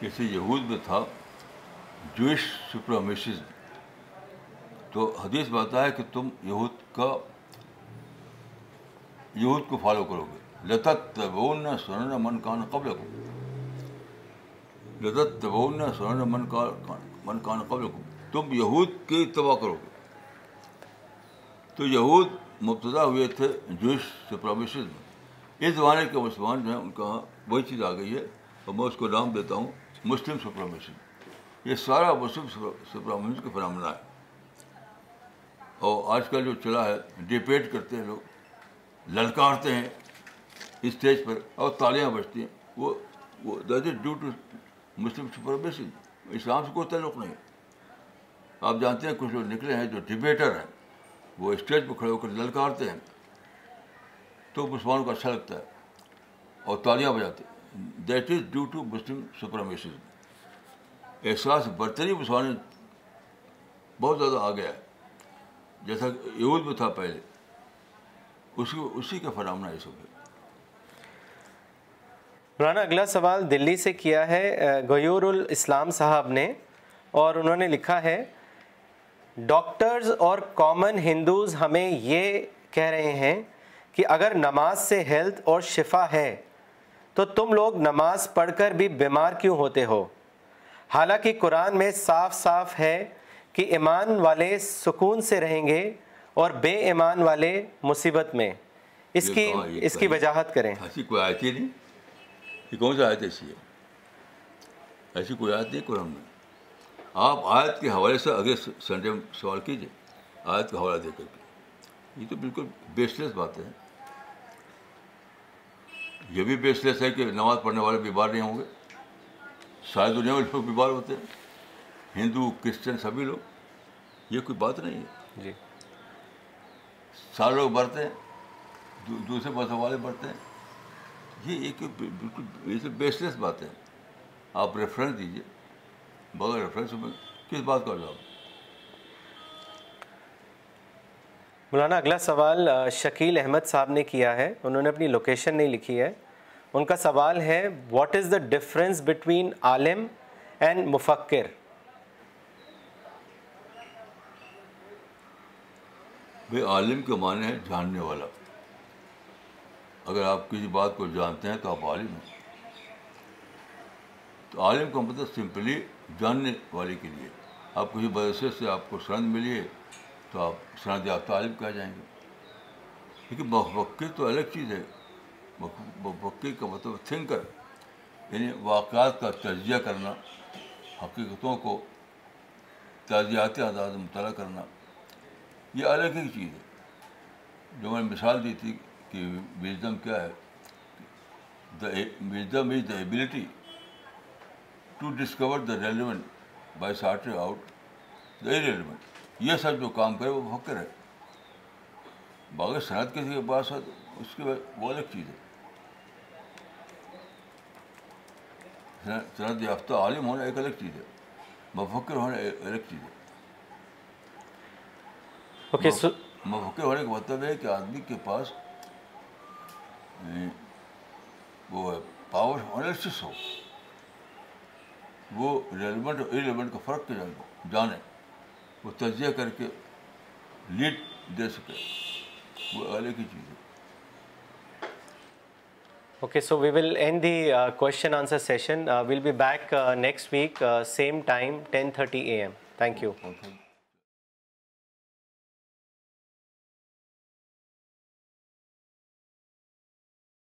S1: کسی یہود میں تھا جوش سپرمیشزم تو حدیث بتا ہے کہ تم یہود کا، یہود کو فالو کرو گے لطت تبون سنن من کان قبل کو لطت تبون سنن من من کان قبل کو۔ تم یہود کی اتباع کرو گے۔ تو یہود مبتدا ہوئے تھے جوش سپرمیشزم میں۔ اس زمانے کے مسلمان جو ہیں، ان کا وہی چیز آ گئی ہے۔ اور میں اس کو نام دیتا ہوں مسلم سپرمیشن یہ سارا مسلم سپرمیشن کا فنامنا ہے۔ اور آج کل جو چلا ہے ڈپیٹ کرتے ہیں لوگ۔ للکارتے ہیں۔ اسٹیج پر اور تالیاں بجتی ہیں۔ وہ وہ that is due to Muslim supremacism اسلام سے کوئی تعلق نہیں۔ آپ جانتے ہیں کچھ لوگ نکلے ہیں جو ڈبیٹر ہیں، وہ اسٹیج پہ کھڑے ہو کر للکارتے ہیں۔ تو مسلمانوں کو اچھا لگتا ہے اور تالیاں بجاتے ہیں۔ That is due to Muslim supremacism احساس برتری مسلمان بہت زیادہ آ گیا ہے جیسا یہود میں تھا پہلے، اسی اسی کا فنامنا یہ سب ہے
S2: مولانا اگلا سوال دلی سے کیا ہے غیور الاسلام صاحب نے اور انہوں نے لکھا ہے ڈاکٹرز اور کامن ہندوز ہمیں یہ کہہ رہے ہیں کہ اگر نماز سے ہیلتھ اور شفا ہے تو تم لوگ نماز پڑھ کر بھی بیمار کیوں ہوتے ہو؟ حالانکہ قرآن میں صاف صاف ہے کہ ایمان والے سکون سے رہیں گے اور بے ایمان والے مصیبت میں۔ اس کی اس کی وجاہت کریں۔
S1: ایسی کوئی آیت ہی نہیں؟ یہ کون سی آیت ایسی ہے ایسی کوئی آیت نہیں قرآن میں۔ آپ آیت کے حوالے سے اگلے سنڈے میں سوال کیجیے آیت کا حوالہ دے کر کے۔ یہ تو بالکل بیس لیس باتیں ہیں یہ بھی بیس لیس ہے کہ نماز پڑھنے والے بیمار نہیں ہوں گے۔ ساری دنیا میں لوگ بیمار ہوتے ہیں۔ ہندو کرسچن سبھی لوگ۔ یہ کوئی بات نہیں ہے۔
S2: جی۔
S1: سارے لوگ مرتے ہیں۔ دوسرے مذہب والے مرتے ہیں۔ یہ ایک بالکل یہ بیس لیس بات ہے آپ ریفرنس دیجیے بغیر ریفرنس میں کس بات کا جواب؟
S2: مولانا اگلا سوال شکیل احمد صاحب نے کیا ہے۔ انہوں نے اپنی لوکیشن نہیں لکھی ہے۔ ان کا سوال ہے what is the difference between Alam and مفکر؟
S1: بھائی عالم کے معنی ہے جاننے والا۔ اگر آپ کسی بات کو جانتے ہیں تو آپ عالم ہیں۔ تو عالم کا مطلب سمپلی جاننے والے کے لیے۔ آپ کسی مدرسے سے آپ کو سرند ملی ہے تو آپ سرند یافتہ عالم کہا جائیں گے۔ لیکن مفکر تو الگ چیز ہے۔ مفکر کا مطلب تھنکر یعنی واقعات کا تجزیہ کرنا، حقیقتوں کو تجزیاتی انداز میں مطالعہ کرنا، یہ الگ ہی چیز ہے۔ جو میں نے مثال دی تھی کہ وزڈم کیا ہے؟ The wisdom is the ability to discover the relevant by sort out the relevant یہ سب جو کام کرے وہ فکر ہے۔ باقی صنعت کسی کے پاس ہے اس کے وہ الگ چیز ہے۔ صنعت یافتہ عالم ہونا ایک الگ چیز ہے۔ مفکر ہونا ایک الگ چیز ہے۔ مفکر ہونے کا مطلب ہے کہ آدمی کے پاس وہ پاور انالسس ہو وہ ریلیونٹ اور ریلیونٹ کا فرق کے جانے. وہ تجزیہ کر کے لیڈ دے سکے. وہ الگ ہی چیز ہے.
S2: Okay so we will end the question answer session we'll be back next week same time ten thirty A M thank you